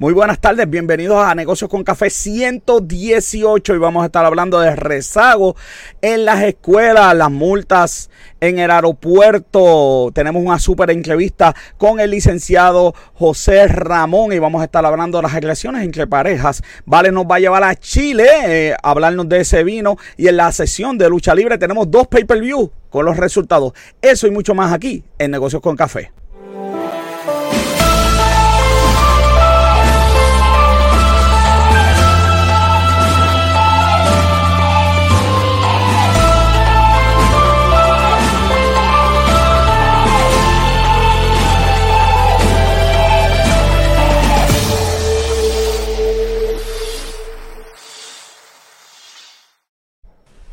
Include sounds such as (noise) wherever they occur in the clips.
Muy buenas tardes, bienvenidos a Negocios con Café 118 y vamos a estar hablando de rezago en las escuelas, las multas en el aeropuerto. Tenemos una súper entrevista con el licenciado José Ramón y vamos a estar hablando de las agresiones entre parejas. Vale, nos va a llevar a Chile eh, a hablarnos de ese vino y en la sesión de lucha libre tenemos dos pay-per-view con los resultados. Eso y mucho más aquí en Negocios con Café.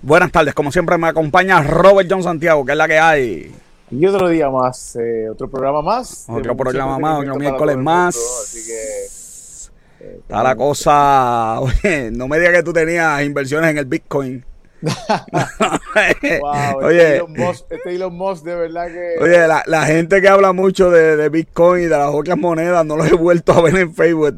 Buenas tardes, como siempre me acompaña Robert John Santiago, que es la que hay. Y otro día más, eh, otro programa más. Otro programa más, otro miércoles más. así que. Eh, Está la cosa. (laughs) Oye, no me digas que tú tenías inversiones en el Bitcoin. (laughs) wow, (laughs) oye, este Elon, Musk, de verdad que. Oye, la, la gente que habla mucho de, de, Bitcoin y de las otras monedas no lo he vuelto a ver en Facebook.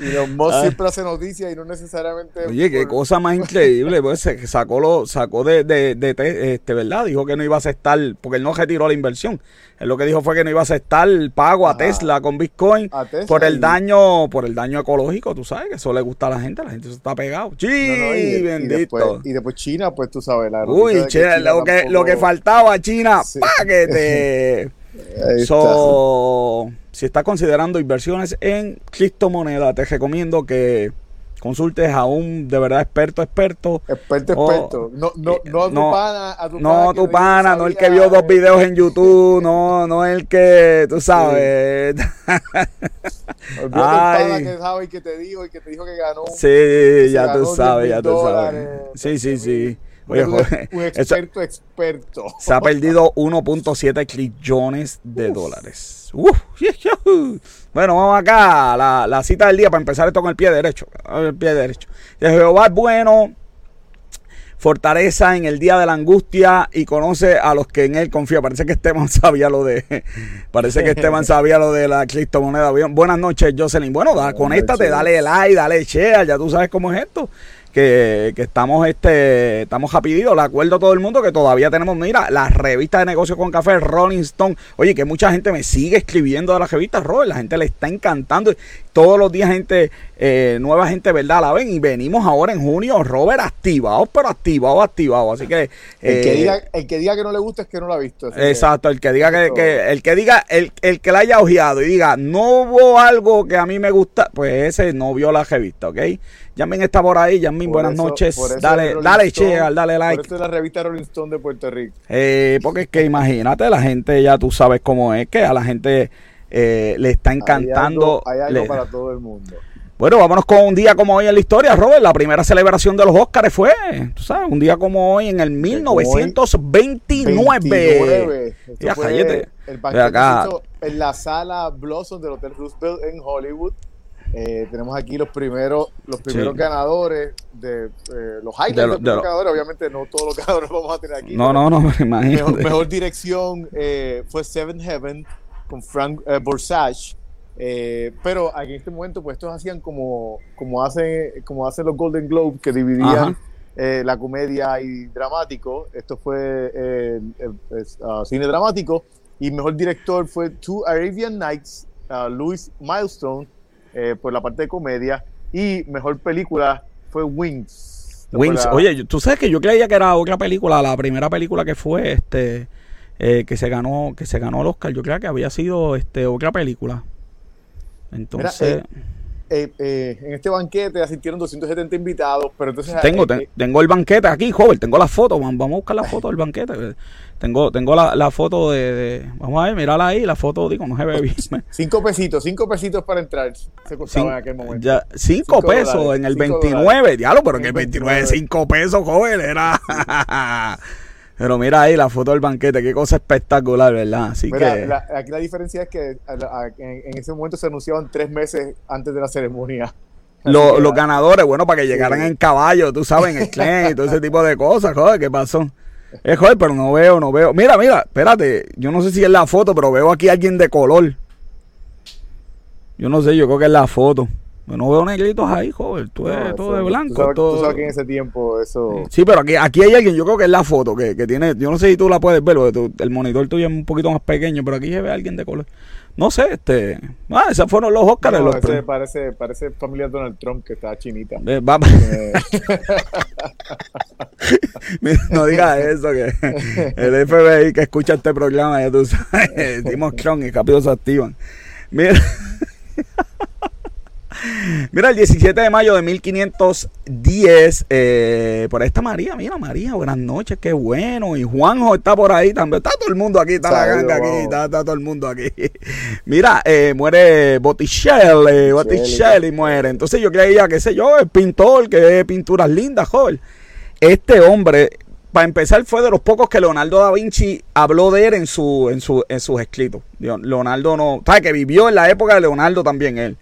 Y los Musk siempre hace noticias y no necesariamente. Oye, qué cosa más increíble. (laughs) Pues se sacó lo, sacó de, de, de, este, ¿verdad? Dijo que no iba a aceptar, porque él no retiró la inversión. Él lo que dijo fue que no iba a aceptar el pago a Tesla con Bitcoin por el daño, por el daño ecológico, tú sabes, que eso le gusta a la gente, la gente se está pegado. Sí, bendito. Y después, China, pues tú sabes, la Uy, China, lo, que, lo que faltaba China, sí. paquete. (laughs) so, si estás considerando inversiones en criptomonedas, te recomiendo que consultes a un de verdad experto, experto. Experto, experto. No, no, no a tu no, pana. A tu no tu pana, no el que vio dos videos en YouTube, no, no el que, tú sabes. (laughs) Sí. El pana que sabe y que te dijo y que te dijo que ganó. Sí, ya tú sabes, ya tú sabes. Sí, sí, sí. Oye, un, un experto, experto. Se ha (laughs) perdido 1.7 trillones de dólares. Uf, (laughs) bueno, vamos acá. La, la, cita del día para empezar esto con el pie derecho. El pie derecho. De Jehová es bueno, fortaleza en el día de la angustia y conoce a los que en él confían. Parece que Esteban (laughs) sabía lo de. Parece que Esteban sabía lo de la criptomoneda. Buenas noches, Jocelyn. Bueno, da, conéctate, dale like, dale share. Ya tú sabes cómo es esto que, que, estamos este estamos rapidito. Le acuerdo a todo el mundo que todavía tenemos, mira, la revista de negocios con café Rolling Stone. Oye, que mucha gente me sigue escribiendo de la revista Robert, la gente le está encantando. Todos los días gente, eh, nueva gente, ¿verdad? La ven y venimos ahora en junio, Robert, activado, pero activado, activado. Así que... el, que diga, el que diga que no le gusta es que no lo ha visto. Exacto, el que diga que, que, el que diga, el, el que la haya ojeado y diga, no hubo algo que a mí me gusta, pues ese no vio la revista, ¿ok? Yamin está por ahí, Yamin, buenas eso, noches. Dale, dale share, dale like. Por eso es la revista Rolling Stone de Puerto Rico. Eh, porque es que imagínate, la gente ya tú sabes cómo es, que a la gente eh, le está encantando. Hay algo, hay algo le, para todo el mundo. Bueno, vámonos con un día como hoy en la historia, Robert. La primera celebración de los Óscares fue, tú sabes, un día como hoy en el 1929. Ya, fue el banquete acá. en la sala Blossom del Hotel Roosevelt en Hollywood. Eh, tenemos aquí los primeros los primeros sí. ganadores de eh, los highlights de, lo, de, de los ganadores. Obviamente no todos los ganadores los (laughs) vamos a tener aquí. No, no, no, (laughs) me imagino. Mejor, mejor, dirección eh, fue Seven Heaven con Frank Borsage. pero en este momento, pues estos hacían como, como, hacen, como hacen los Golden Globes, que dividían la comedia y dramático. Esto fue uh, cine dramático. Y mejor director fue Two Arabian Nights, uh, Louis Milestone eh, por la parte de comedia. Y mejor película fue Wings. Wings, oye, tú sabes que yo creía que era otra película, la primera película que fue este eh, que se ganó que se ganó el Oscar. Yo creía que había sido este otra película. Entonces. Mira, eh, eh, en este banquete asistieron 270 invitados, pero entonces... Tengo, ten, tengo el banquete aquí, joven, tengo la foto, vamos a buscar la foto del banquete. Tengo, tengo la, la foto de, de, Vamos a ver, mirala ahí, la foto, digo, no se ve bien. (laughs) Cinco pesitos, cinco pesitos para entrar, se costaba en aquel momento. Ya, cinco, cinco pesos dólares, en el 29, dólares. diablo, pero en el 29, cinco pesos, joven, era... (laughs) Pero mira ahí la foto del banquete, qué cosa espectacular, ¿verdad? Así mira, que... la, aquí la diferencia es que en, en, ese momento se anunciaban tres meses antes de la ceremonia. (laughs) Lo, los ganadores, bueno, para que llegaran sí. en caballo, tú sabes, en el clan y todo ese tipo de cosas, joder, ¿qué pasó? Es joder, pero no veo, no veo. Mira, mira, espérate, yo no sé si es la foto, pero veo aquí a alguien de color. Yo no sé, yo creo que es la foto. Yo no veo negritos ahí, joven. Tú No, eres todo eso- de tú blanco. sabes- todo... tú sabes que en ese tiempo eso... Sí, pero aquí, aquí hay alguien, yo creo que es la foto, que, que tiene, yo no sé si tú la puedes ver, porque tú- el monitor tuyo es un poquito más pequeño, pero aquí se ve a alguien de color. No sé, este, ah, esos fueron los Oscars. No, premios. parece, parece familia Donald Trump que está chinita. Eh, va- Eh, (laughs) no digas eso, que el FBI que escucha este programa, ya tú sabes, (laughs) decimos clon y rápido se activan. Mira. (laughs) Mira, el 17 de mayo de 1510, eh, por ahí está María, mira María, buenas noches, qué bueno. Y Juanjo está por ahí también, está todo el mundo aquí, está la ganga aquí, está, está todo el mundo aquí. (laughs) Mira, eh, muere Botticelli, Botticelli muere. Entonces yo creía, qué sé yo, el pintor, que pinturas lindas, joven. Este hombre, para empezar, fue de los pocos que Leonardo da Vinci habló de él en, su, en, su, en sus escritos. Leonardo no, ¿sabes? Que vivió en la época de Leonardo también él.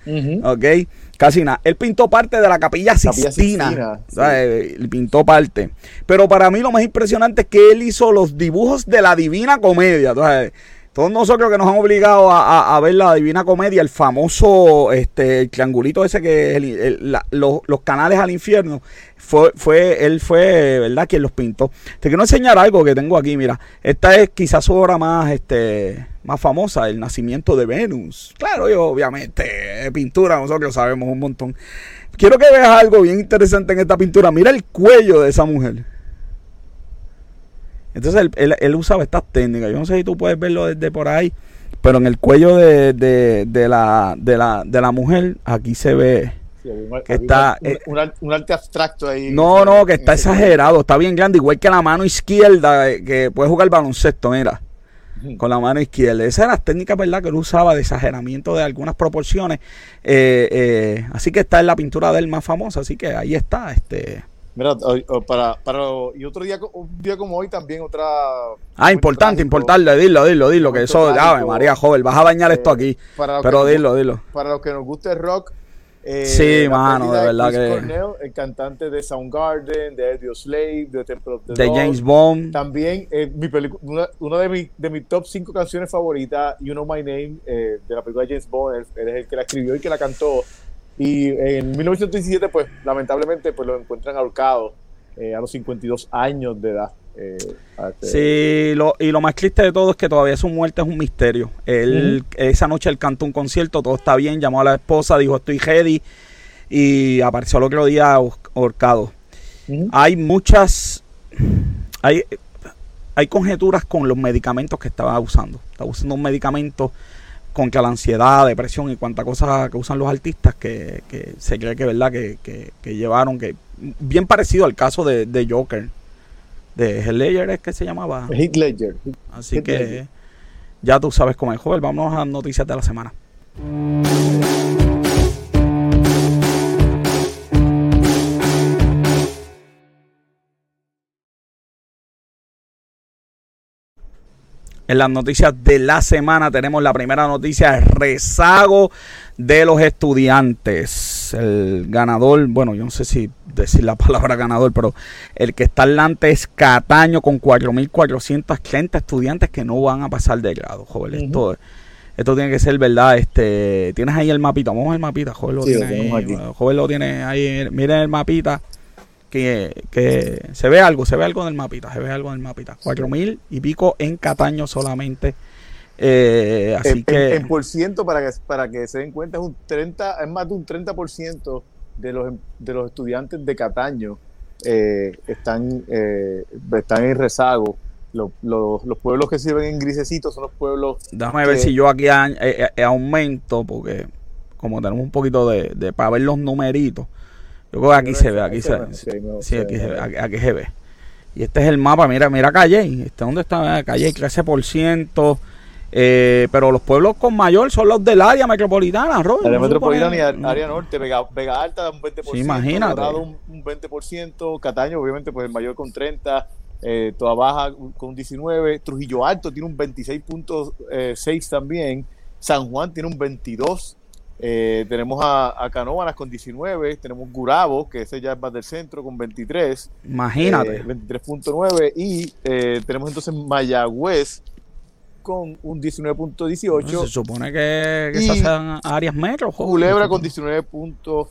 ¿ok? Casi nada. Él pintó parte de la capilla Capilla Sistina. Sí. ¿sabes? Él pintó parte. Pero para mí lo más impresionante es que él hizo los dibujos de la Divina Comedia. ¿sabes? Todos nosotros que nos han obligado a, ver la Divina Comedia, el famoso este, triangulito ese que es el- los, canales al infierno, fue, él fue, ¿verdad?, quien los pintó. Te quiero enseñar algo que tengo aquí, mira. Esta es quizás su obra más, este, famosa, El nacimiento de Venus. Claro, yo, obviamente, pintura, nosotros sabemos un montón. Quiero que veas algo bien interesante en esta pintura. Mira el cuello de esa mujer. Entonces él, él- él usaba estas técnicas. Yo no sé si tú puedes verlo desde por ahí, pero en el cuello de, de- de la, de, la, de la mujer, aquí se ve. Sí, había un- Que había está, un, eh, un ar- un arte abstracto ahí. No, no, que está exagerado, está bien grande, igual que la mano izquierda, eh, que puede jugar baloncesto, mira, con la mano izquierda. Esas eran las técnicas, ¿verdad?, que él usaba de exageramiento de algunas proporciones. Eh, eh, así que está en la pintura de él más famosa, así que ahí está, este. Mira, hoy para, para, y otro día, un día como hoy también otra... Ah, importante, importante, dilo, dilo, dilo, que eso, ave. María joven, vas a bañar esto Eh, aquí, los pero nos dilo, dilo. para los que nos gusta el rock. eh, Sí, mano, de verdad Chris que- Cornell, el cantante de Soundgarden, de Audio Slave, de Temple of the De Dog. James Bond. También eh, mi una, una de mis de mis top 5 canciones favoritas, You Know My Name, eh, de la película de James Bond, él, él es el que la escribió y que la cantó. Y en 1917, pues lamentablemente, pues lo encuentran ahorcado eh, a los 52 años de edad. eh, este- Sí, lo, y lo más triste de todo es que todavía su muerte es un misterio. Él, Esa noche él cantó un concierto, todo está bien, llamó a la esposa, dijo estoy ready y apareció el otro día ahor- ahorcado. Hay muchas, hay, hay conjeturas con los medicamentos que estaba usando. Estaba usando un medicamento contra la ansiedad, depresión y cuánta cosa que usan los artistas que, que se cree que verdad que, que- que llevaron, que bien parecido al caso de, de Joker, de Heath Ledger es que se llamaba. Heath Ledger. Así Heath que Ledger. ya tú sabes cómo es, joven. Vamos a noticias de la semana. En las noticias de la semana tenemos la primera noticia, el rezago de los estudiantes. El ganador, bueno, yo no sé si decir la (laughs) palabra ganador, pero el que está adelante es Cataño con 4.430 estudiantes que no van a pasar de grado, joven. Ujú. Esto, esto tiene que ser verdad. Este, tienes ahí el mapita, vamos al mapita, joven lo Sí, lo tiene ahí, joven lo tiene ahí. Miren el mapita que, que se ve algo, se ve algo en el mapita, se ve algo en el mapita. Cuatro mil y pico en Cataño solamente. Eh, así en, que en- por ciento, para que, para que se den cuenta, es un 30, es más de un 30% de los, de los estudiantes de Cataño eh, están, eh, están en rezago. Los, los, los pueblos que sirven en grisecito son los pueblos déjame ver si yo aquí a- eh, eh, aumento, porque como tenemos un poquito de, de para ver los numeritos, yo creo que aquí se ve, aquí se ve. Sí, aquí se ve, aquí, se ve. Y este es el mapa, mira, mira Calle, este dónde está Calle, 13%. Eh, pero los pueblos con mayor son los del área metropolitana, Robert. Área no metropolitana y área norte, Vega, Vega Alta da un 20%, Sí, imagínate. Dorado un, un 20%, Cataño obviamente pues el mayor con 30%, eh, Toda Baja con 19%, Trujillo Alto tiene un 26.6 también, San Juan tiene un 22%, eh, tenemos a, a Canóvanas con 19, tenemos Gurabo, que ese ya es más del centro, con 23, Imagínate. eh, 23.9 y eh, tenemos entonces Mayagüez con un 19.18. se supone que, que esas sean áreas metro. Culebra con 19.18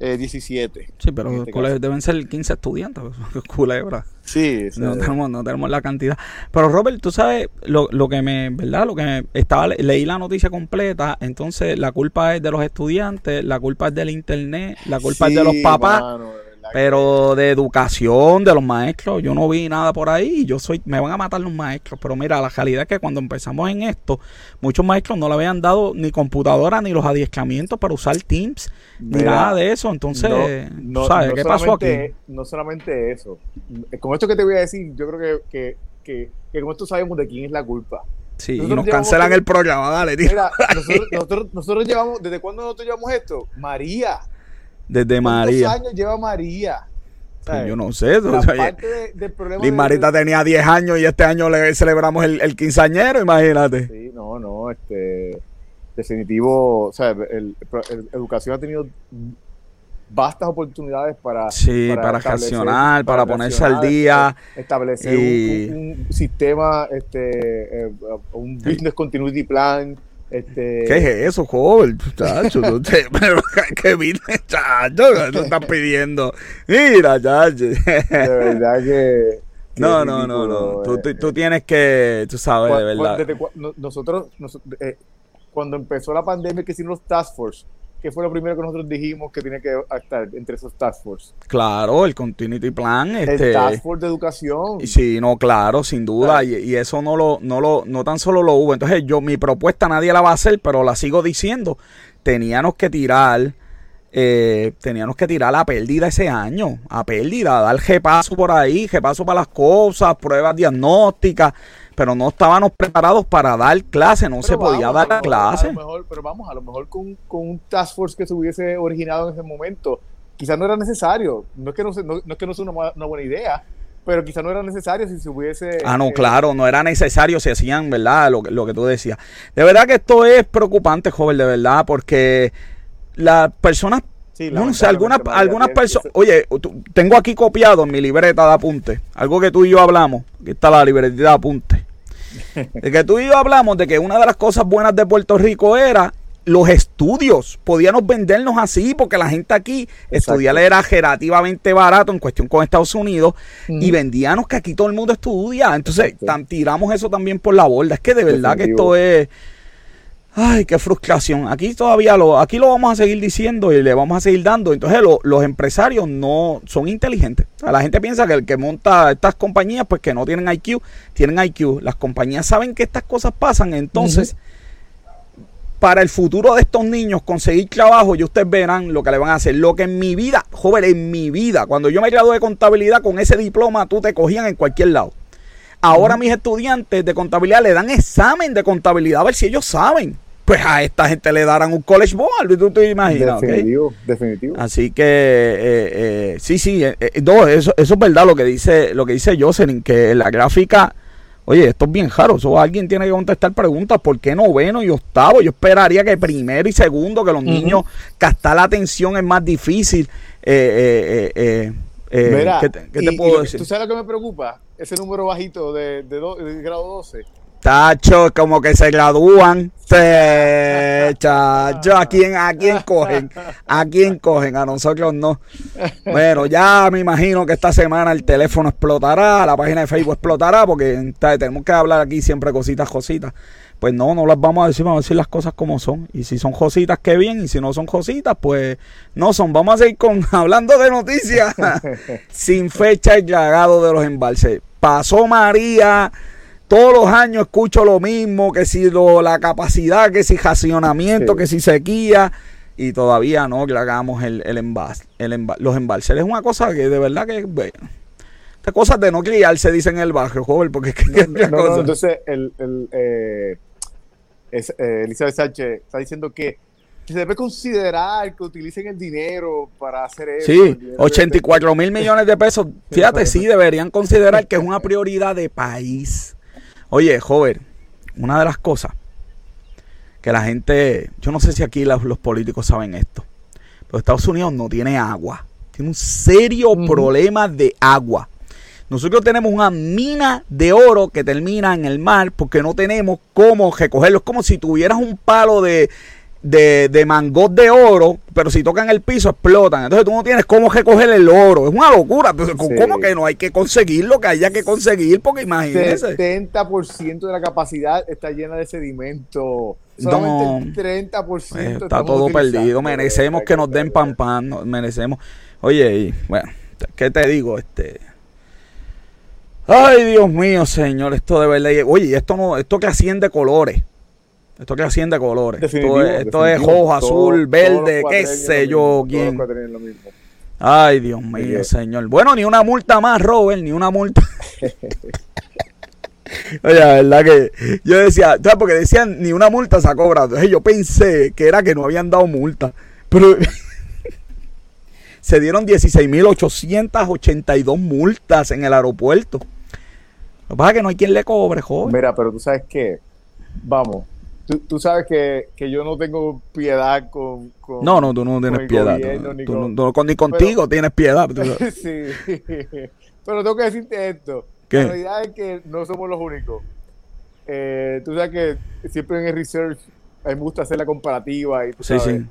eh, 17. Sí, pero este deben ser 15 estudiantes. (laughs) Culebra. Sí, no, tenemos, no tenemos la cantidad. Pero Robert, tú sabes lo, lo que me, ¿verdad? Lo que me estaba leí la noticia completa, entonces la culpa es de los estudiantes, la culpa es del internet, la culpa es de los papás. Pero de educación de los maestros, yo no vi nada por ahí. Yo soy, me van a matar los maestros. Pero mira, la realidad es que cuando empezamos en esto, muchos maestros no le habían dado ni computadora ni los adiestramientos para usar Teams, ni nada de eso. Entonces, ¿sabes qué pasó aquí? No solamente eso. Con esto que te voy a decir, yo creo que, que, que, con esto sabemos de quién es la culpa. Sí, y nos cancelan el programa, dale, tío. Mira, (laughs) nosotros, nosotros llevamos, ¿desde cuándo nosotros llevamos esto? María. Desde María. ¿Cuántos años lleva María? Pues yo no sé. O sea, Liz Marita tenía 10 años y este año le celebramos el, el quinceañero, imagínate. Sí, no, no, este definitivo, o sea, el, educación ha tenido vastas oportunidades para sí, para, para para, ponerse al día establecer un, sistema este eh, un business continuity plan este... ¿Qué es eso, joven? Chacho, no te, (laughs) ¿qué vine, chacho? ¿Qué estás pidiendo? Mira, chacho. De verdad que... (laughs) No, no, no, no. Tú, tú, tú, tienes que, tú sabes, de verdad. nosotros, nosotros eh, cuando empezó la pandemia, que hicimos los task force, ¿Qué fue lo primero que nosotros dijimos que tiene que estar entre esos task force? Claro, el continuity plan. Este, el task force de educación. Sí, no, claro, sin duda. Y, eso no lo, no lo, no tan solo lo hubo. Entonces, yo, mi propuesta nadie la va a hacer, pero la sigo diciendo. Teníamos que tirar, eh, teníamos que tirar la pérdida ese año, a pérdida, dar paso por ahí, paso para las cosas, pruebas diagnósticas pero no estábamos preparados para dar clase, no se podía dar la clase. pero vamos, a lo mejor con, un task force que se hubiese originado en ese momento, quizás no era necesario, no es que no, no, es, que no sea una, buena idea, pero quizás no era necesario si se hubiese... Ah, no, eh, claro, no era necesario si hacían, ¿verdad? Lo, lo que tú decías. De verdad que esto es preocupante, joven, de verdad, porque las personas no sé, algunas, algunas personas. Oye, tengo aquí copiado en mi libreta de apunte. Algo que tú y yo hablamos. Aquí está la libreta de apunte. (laughs) De que tú y yo hablamos de que una de las cosas buenas de Puerto Rico era los estudios. Podíamos vendernos así porque la gente aquí estudiar era relativamente barato en cuestión con Estados Unidos y vendíamos que aquí todo el mundo estudia. Entonces tiramos eso también por la borda. Es que de verdad que esto es Ay, qué frustración. Aquí todavía lo, aquí lo vamos a seguir diciendo y le vamos a seguir dando. Entonces los empresarios no son inteligentes. la gente piensa que el que monta estas compañías, pues que no tienen IQ, tienen IQ. Las compañías saben que estas cosas pasan. Entonces, para el futuro de estos niños, conseguir trabajo, y ustedes verán lo que le van a hacer. Lo que en mi vida, joven, en mi vida, cuando yo me gradué de contabilidad con ese diploma, tú te cogían en cualquier lado. Ahora mis estudiantes de contabilidad le dan examen de contabilidad a ver si ellos saben pues a esta gente le darán un college ball, tú te imaginas. Definitivo, definitivo. Así que eh, eh, sí, sí, eh, eso, eso es verdad lo que dice, lo que dice Jocelyn, que la gráfica, oye, esto es bien raro, eso alguien tiene que contestar preguntas, ¿por qué noveno y octavo? Yo esperaría que primero y segundo, que los niños, captar la atención es más difícil. ¿qué, te, puedo decir? ¿Tú sabes lo que me preocupa? Ese número bajito de, de, de grado 12 Tacho, como que se gradúan. chacho, ¿a quién, ¿a quién (laughs) cogen? ¿A quién cogen? A nosotros no. Bueno, ya me imagino que esta semana el teléfono explotará, la página de Facebook explotará, porque tenemos que hablar aquí siempre cositas, cositas. Pues no, no las vamos a decir, vamos a decir las cosas como son. Y si son cositas, qué bien. Y si no son cositas, pues no son. Vamos a seguir con (laughs) hablando de noticias (laughs) sin fecha y llegado de los embalses. Pasó María todos los años escucho lo mismo, que si lo, la capacidad, que si racionamiento, que si sequía, y todavía no que hagamos el, el envase, el los embalses. Es una cosa que de verdad que, bueno, estas cosas de no criarse dicen en el barrio, joven, porque es que... No, entonces, el, el eh, es, eh, Elizabeth Sánchez está diciendo que se debe considerar que utilicen el dinero para hacer eso. Sí, 84 mil millones de pesos. (laughs) Fíjate, sí, deberían considerar que es una (laughs) prioridad de país. Oye, joven, una de las cosas que la gente, yo no sé si aquí los, políticos saben esto, pero Estados Unidos no tiene agua. Tiene un serio problema de agua. Nosotros tenemos una mina de oro que termina en el mar porque no tenemos cómo recogerlo. Es como si tuvieras un palo de, de, de mangos de oro, pero si tocan el piso explotan. Entonces tú no tienes cómo recoger el oro. Es una locura. Entonces, Sí. ¿cómo que no hay que conseguir lo que haya que conseguir? Porque imagínese. 70% de la capacidad está llena de sedimento. No. Solamente el 30% Pues, está todo perdido. Merecemos que nos den pan pan. no- Merecemos. Oye, y, bueno, ¿qué te digo? Este. Ay, Dios mío, señor, esto de verdad. Oye, esto no, esto que asciende colores. Esto que asciende colores. Definitivo, esto es, esto es definitivo. rojo, azul, verde, qué sé yo, mismo, todos los quién. lo mismo. Ay, Dios mío, señor. Bueno, ni una multa más, Robert, ni una multa. (laughs) Oye, la verdad que yo decía, ¿sabes? Porque decían ni una multa se ha cobrado. Entonces yo pensé que era que no habían dado multa. Pero (laughs) se dieron 16.882 multas en el aeropuerto. Lo que pasa es que no hay quien le cobre, joven. Mira, pero tú sabes que, vamos, tú, tú sabes que, que yo no tengo piedad con... con- No, no, tú no tienes piedad. gobierno, tú- ni tú con- no- ni contigo tienes piedad. (laughs) Sí, pero tengo que decirte esto. ¿Qué? La realidad es que no somos los únicos. Eh, tú sabes que siempre en el research a mí me gusta hacer la comparativa y tú Sí, sabes, sí.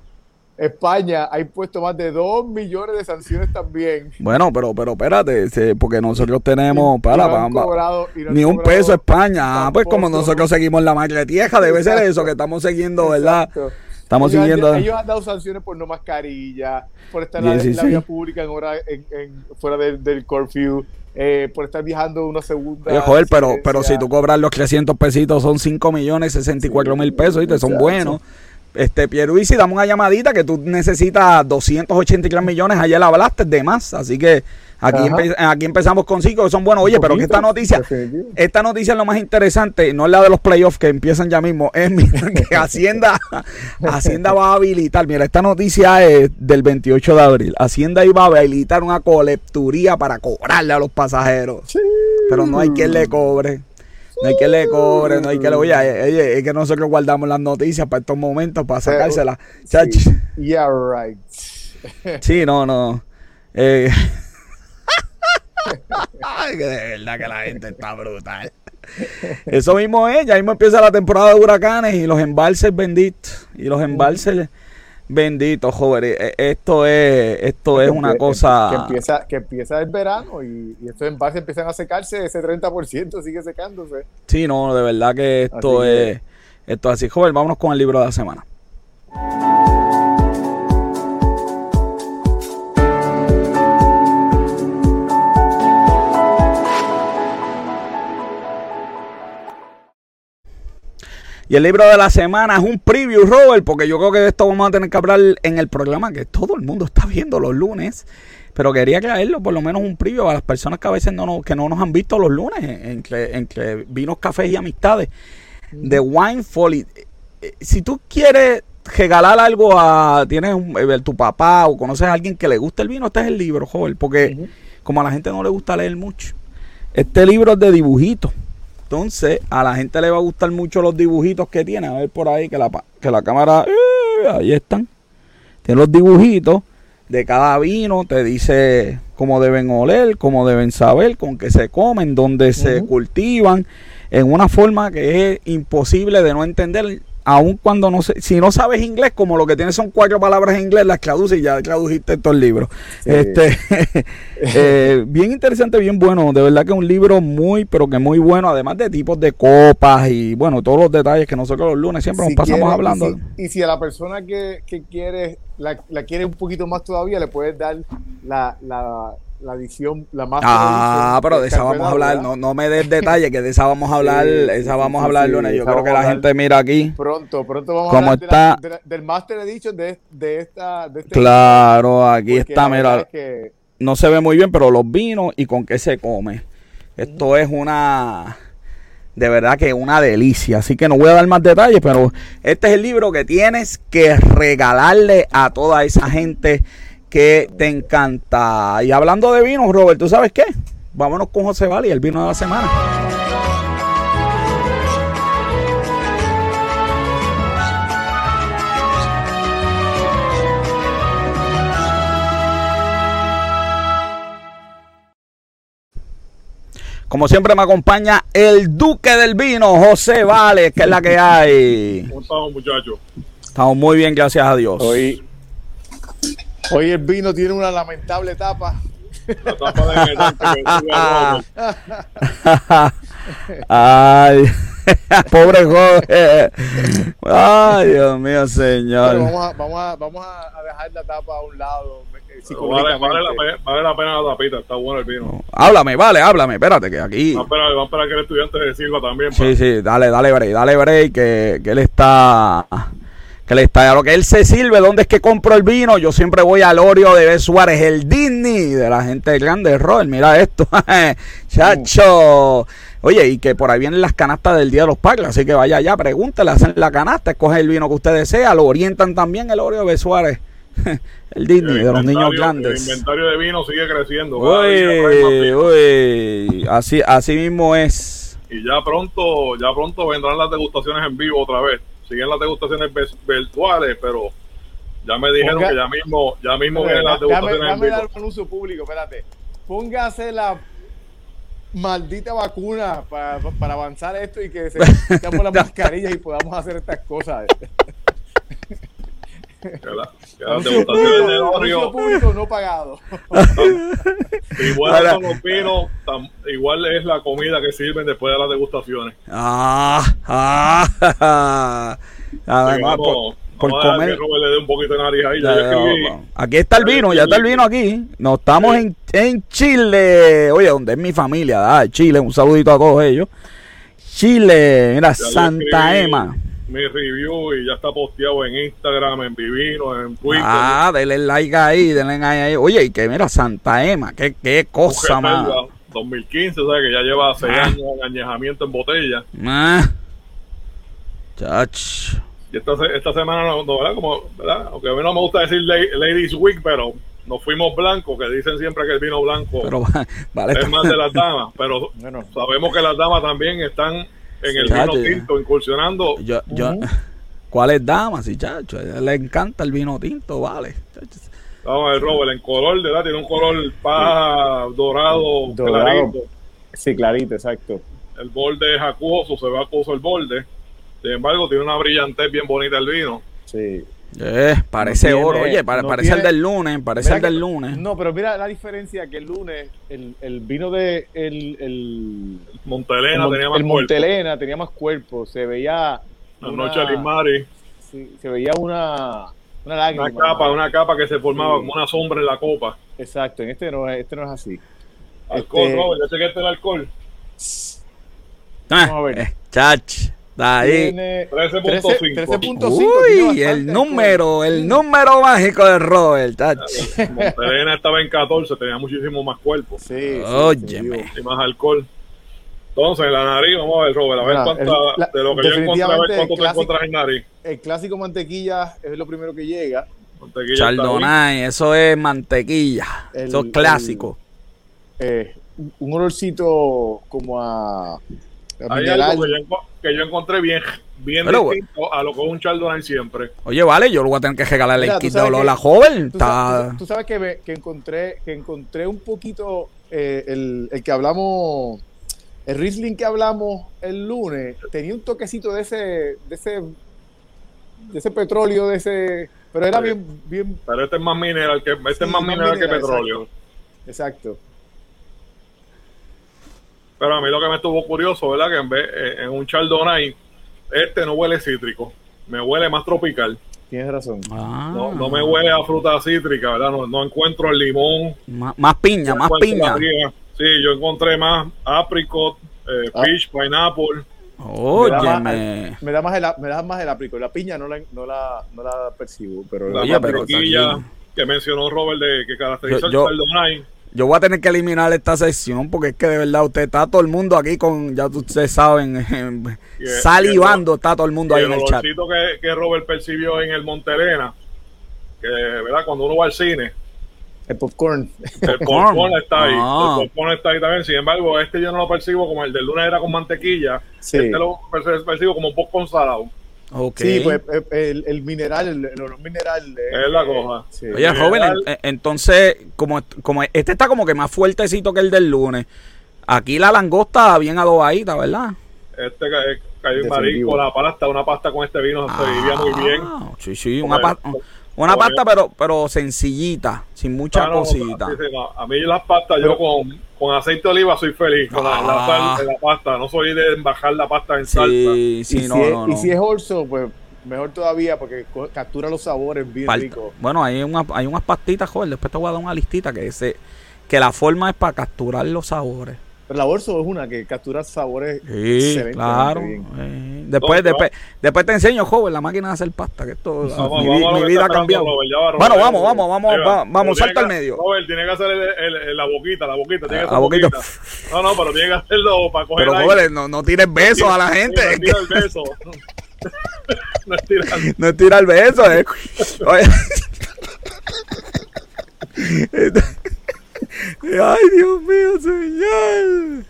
España ha impuesto más de 2 millones de sanciones también. Bueno, pero, pero espérate, porque nosotros tenemos, Y para, no cobrado- y no ni un peso España. Ah, pues como nosotros seguimos la de tierra, debe ser eso que estamos siguiendo, ¿verdad? Exacto. Estamos ellos, han- siguiendo. ellos han dado sanciones por no mascarilla, por estar en la, en vía pública en hora, en, en- fuera del, del curfew, eh, por estar viajando una segunda. Oye, joder, pero, pero si tú cobras los 300 pesitos, son 5 millones 64 mil pesos, ¿viste? Son exacto. buenos. Este, Pierluisi, dame una llamadita que tú necesitas 283 millones. Ayer hablaste de más, así que aquí, empe- aquí empezamos con 5 que son buenos. Oye, pero que esta noticia, esta noticia es lo más interesante, no es la de los playoffs que empiezan ya mismo, es mira, que (laughs) Hacienda, Hacienda va a habilitar, mira, esta noticia es del 28 de abril, Hacienda iba a habilitar una colecturía para cobrarle a los pasajeros, pero no hay quien le cobre. No hay quien le cobre, no hay que le... Oye, eh, oye, es que nosotros guardamos las noticias para estos momentos, para sacárselas. Chach. Sí. Yeah, right. Sí, no, no. Eh, Ay, (laughs) que de verdad que la gente está brutal. Eso mismo es, ya mismo empieza la temporada de huracanes y los embalses benditos. Y los embalses benditos, joven. Eh, Esto es, esto es una Que- cosa. Que empieza, que empieza el verano y, y estos envases empiezan a secarse, ese 30% sigue secándose. Sí, no, de verdad que esto Así que- es. Esto es así. Joven, vámonos con el libro de la semana. Y el libro de la semana es un preview, Robert, porque yo creo que de esto vamos a tener que hablar en el programa que todo el mundo está viendo los lunes. Pero quería traerlo, por lo menos un preview a las personas que a veces no nos, que no nos han visto los lunes, entre, entre vinos, cafés y amistades. De Wine Folly. Eh, Si tú quieres regalar algo a tienes un- eh, tu papá o conoces a alguien que le guste el vino, este es el libro, joven, porque como a la gente no le gusta leer mucho, este libro es de dibujitos. Entonces, a la gente le va a gustar mucho los dibujitos que tiene. A ver por ahí que la, que la cámara. eh, ahí están. Tiene los dibujitos de cada vino. Te dice cómo deben oler, cómo deben saber, con qué se comen, dónde se cultivan. En una forma que es imposible de no entender. Aun cuando no sé, si no sabes inglés, como lo que tienes son cuatro palabras en inglés, las traduces y ya tradujiste todo el libro. Sí. Este, (laughs) eh, bien interesante, bien bueno. De verdad que es un libro muy, pero que muy bueno. Además de tipos de copas y bueno, todos los detalles que nosotros los lunes siempre Si nos pasamos quiere- hablando. Y si, y si a la persona que, que quiere, la, la quiere un poquito más todavía, le puedes dar la, la, la edición, la más. Ah, pero de esa vamos a hablar. No, no me des detalles, que de esa vamos a hablar. Sí, esa vamos a hablar lunes. Yo creo que la gente mira aquí. Pronto, pronto vamos ¿Cómo a hablar de está? la- de la- del Master Edition de, de esta. De este Claro, aquí está, mira. es que- No se ve muy bien, pero los vinos y con qué se come. Esto es una. De verdad que una delicia. Así que no voy a dar más detalles, pero este es el libro que tienes que regalarle a toda esa gente que te encanta. Y hablando de vinos, Robert, ¿tú sabes qué? Vámonos con José Vali, el vino de la semana. Como siempre me acompaña el duque del vino, José Vales, que es la que hay. ¿Cómo estamos, muchachos? Estamos muy bien, gracias a Dios. Hoy, hoy el vino tiene una lamentable tapa. La tapa de que (laughs) Ay, (laughs) pobre joven. Ay, Dios mío, Pero señor. vamos, a, vamos, a, vamos a dejar la tapa a un lado eh, Vale, vale, la, vale la pena la tapita, está bueno el vino. Háblame, vale, háblame, espérate, que aquí. Vamos a esperar, vamos a esperar que el estudiante de Silva también. Sí, sí, dale, dale break, dale break, que, que él está. Que él está. A lo que él se sirve, ¿dónde es que compro el vino? Yo siempre voy al Oreo de B. Suárez, el Disney de la gente grande, Robert. Mira esto, (laughs) chacho. Oye, y que por ahí vienen las canastas del Día de los Padres, así que vaya allá, pregúntale, hacen la canasta, escoge el vino que usted desea, lo orientan también el Oreo de B. Suárez, (laughs) el Disney El de los niños grandes. El inventario de vino sigue creciendo. Uy, uy, así, así mismo es. Y ya pronto, ya pronto vendrán las degustaciones en vivo otra vez. Siguen las degustaciones virtuales, pero ya me dijeron Ponga- que ya mismo, ya mismo vienen las degustaciones dame dar un anuncio público, espérate. Póngase la maldita vacuna para, para avanzar esto y que se quitamos las (laughs) mascarillas y podamos hacer estas cosas. (laughs) Que la- que las Anuncio degustaciones público, de anuncio Oreo, público no pagado. (laughs) igual Ahora- son los vinos, tam- igual es la comida que sirven después de las degustaciones. Ah, ah, ah, no, por, por comer. que Robert le dé un poquito de nariz ahí. Ya Ya, yo ya, escribí. vamos. Aquí está el vino, ya está el vino aquí. Nos estamos en, en Chile. Oye, donde es mi familia, ah, Chile, un saludito a todos ellos. Chile, mira, Ya Santa Emma. Mi review y ya está posteado en Instagram, en Vivino, en Twitter. Ah, denle like ahí, denle like ahí. Oye, y que mira, Santa Emma, qué, qué cosa más. Belga, 2015, o sea que ya lleva 6 Ah. años en añejamiento en botella. Ah. Chach. Y esta, se- esta semana, no, no, ¿verdad? Como, ¿verdad? Aunque a mí no me gusta decir la- Ladies Week, pero nos fuimos blancos, que dicen siempre que el vino blanco Pero vale. es más de las damas. Pero Bueno. sabemos que las damas también están en el Chacho, vino tinto, incursionando. Yo, yo, (laughs) ¿Cuáles damas? Sí, chacho, a ella le encanta el vino tinto, vale. Chacho. Vamos a ver, Robert, en color, ¿verdad? Tiene un color paja, dorado, Dorado. clarito. Sí, clarito, exacto. El borde es acuoso, se ve acuoso el borde. Sin embargo, tiene una brillantez bien bonita el vino. Sí. Eh, parece No tiene- oro, oye, pare- no parece el tiene- del lunes, parece el del que- lunes. No, pero mira la diferencia que el lunes el, el vino de el, el, Montelena el, tenía más el cuerpo. Montelena tenía más cuerpo, se veía La una- noche Alimari, sí, se veía una una lágrima. una capa, una capa que se formaba Sí. como una sombra en la copa. Exacto, en este no es, este no es así. Alcohol, Este- Robert, ya chequeaste el alcohol. Ah, Vamos a ver. eh, chach, ahí. Tiene 13.5. 13.5. Uy, el número, el número mágico de Robert, chach. Montelena estaba en 14, tenía muchísimo más cuerpo. Sí, Óyeme. sí, y más alcohol. Entonces, en la nariz, vamos a ver, Robert, a ver cuánta, la- de lo que yo encontré, a ver cuánto te encuentras en nariz. El clásico mantequilla es lo primero que llega. Mantequilla. Chardonnay, eso es mantequilla, El- eso es clásico. Eh, un- olorcito como a Hay mineral. algo que yo, enco- que yo encontré bien, bien Pero, distinto a lo que es un Chardonnay siempre. Oye, vale, yo lo voy a tener que regalarle Mira, el kit de sabes olor a que- la joven. Tú, tú- tú sabes que, me- que encontré que encontré un poquito eh, el, el que hablamos, el Riesling que hablamos el lunes, tenía un toquecito de ese, de ese, de ese petróleo, de ese, pero era Sí. bien, bien, Pero este es más mineral que, este Sí, es más más mineral que petróleo. exacto. Pero a mí lo que me estuvo curioso, ¿verdad? Que en vez eh, en un Chardonnay, este no huele cítrico, me huele más tropical. Tienes razón. Ah, No, no me huele a fruta cítrica, ¿verdad? No, no encuentro el limón. más, más piña, no más piña. la. Sí, yo encontré más apricot, eh, Ah. peach, pineapple. Me da, más, Óyeme. me da más el, me da más el apricot. La piña no la, no la, no la percibo, pero La Oye, mantequilla aquí- que mencionó Robert de que caracteriza Yo- yo- el Chardonnay. Yo voy a tener que eliminar esta sección porque es que de verdad usted está todo el mundo aquí con, ya ustedes saben, (laughs) Y el- salivando, está todo el mundo ahí el en el chat. olorcito que, que Robert percibió en el Montelena, que, ¿verdad? Cuando uno va al cine, el popcorn. el (laughs) Popcorn. popcorn está ahí. Ah. El popcorn está ahí también. Sin embargo, este yo no lo percibo como el del lunes era con mantequilla. Sí. Este lo percibo como un popcorn salado. Sí, pues eh, el, el mineral, el, el olor mineral. eh, Es la eh, cosa. sí. Oye, joven, en- en- entonces, como, como este está como que más fuertecito que el del lunes, Aquí la langosta bien adobadita, ¿verdad? Este eh, cayó en Definitivo. marisco, la pasta, una pasta con este vino se iría muy bien. Ah, Sí, sí, una, pa- el- una pasta, pero, pero sencillita, sin mucha no, cosita. sí, sí, no. A mí las pastas, yo con, con aceite de oliva soy feliz. Con la, la Ah. sal de la pasta. No soy de bajar la pasta en salsa. Sí, y, no, si es, no, y no. si es orso, pues mejor todavía porque captura los sabores bien Falta- ricos. Bueno, hay, una, hay unas pastitas, joder, después te voy a dar una listita que se, que la forma es para capturar los sabores. Pero la orso es una que captura sabores Sí, claro. bien. eh. Después, No, después, después te enseño, joven, la máquina de hacer pasta, que esto, Vamos, mi, vamos vida ha cambiado. esperando Robert, ya va, Robert. Bueno, vamos, vamos, vamos, vamos, salta al medio. Robert, tiene que hacer el, el- el- la boquita, la boquita. Tiene que La hacer boquita. boquita. No, no, pero tiene que hacerlo para coger Pero, joven, no, no tires besos a la gente. no tira el beso. (laughs) no es tirar. No es tirar besos, eh. Oye. (laughs) (laughs) Ay, Dios mío, señor.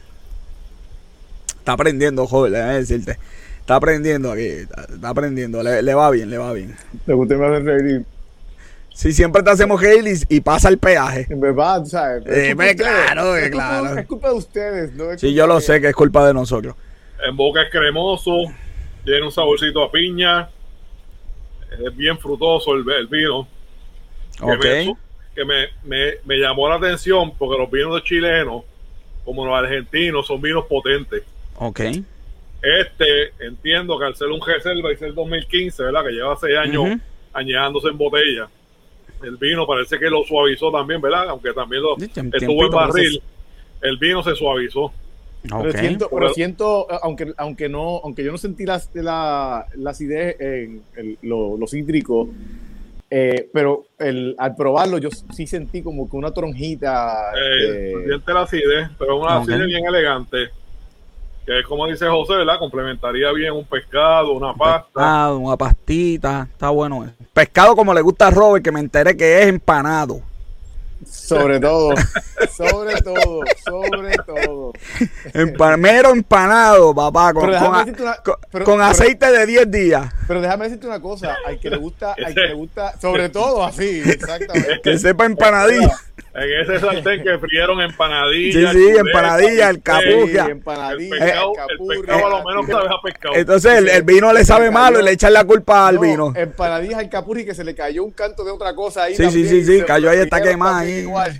Está aprendiendo, joven, déjame decirte. Está aprendiendo aquí, está, está aprendiendo. Le, le va bien, le va bien. Que usted me hace reír. Si siempre te hacemos reír y, y pasa el peaje. En verdad, ¿sabes? Es Eh, claro, Es culpa- claro. Es culpa de ustedes, no es Sí, yo lo sé que es culpa de nosotros. En boca es cremoso. Tiene un saborcito a piña. Es bien frutoso el, el vino. Ok. Me, que me, me- me llamó la atención porque los vinos chilenos, como los argentinos, son vinos potentes. Ok. Este, entiendo que al ser un reserva y ser 2015, ¿verdad? Que lleva seis años añejándose en botella. El vino parece que lo suavizó también, ¿verdad? Aunque también lo, estuvo en barril. El vino se suavizó. Pero siento, pero siento, aunque, aunque no, aunque yo no sentí la, la, la acidez en el- lo, lo cítrico, eh, pero el, al probarlo yo sí sentí como que una tronjita. Eh, eh, la acidez, pero una acidez bien elegante. Que es como dice José, ¿verdad? Complementaría bien un pescado, una pasta. Pescado, una pastita, está bueno. Pescado como le gusta a Robert, que me enteré que es empanado. Sobre (laughs) todo, sobre todo, sobre todo. Empa- mero empanado, papá, con, con a- decirte una- con- pero- con pero- aceite de 10 días. Pero déjame decirte una cosa, al que le gusta, al que le (laughs) gusta, sobre todo así, exactamente. Que sepa empanadilla. En ese sartén que frieron empanadillas. Sí, sí, chuletas, empanadilla, el. Sí, El empanadilla, pescado, el capurria, pescado a lo menos sabe a pescado. Entonces el, el vino le sabe malo y le echan la culpa al No, vino. Empanadillas al capurri que se le cayó un canto de otra cosa ahí. Sí, sí, también, sí, sí, cayó ahí, está quemada ahí. igual.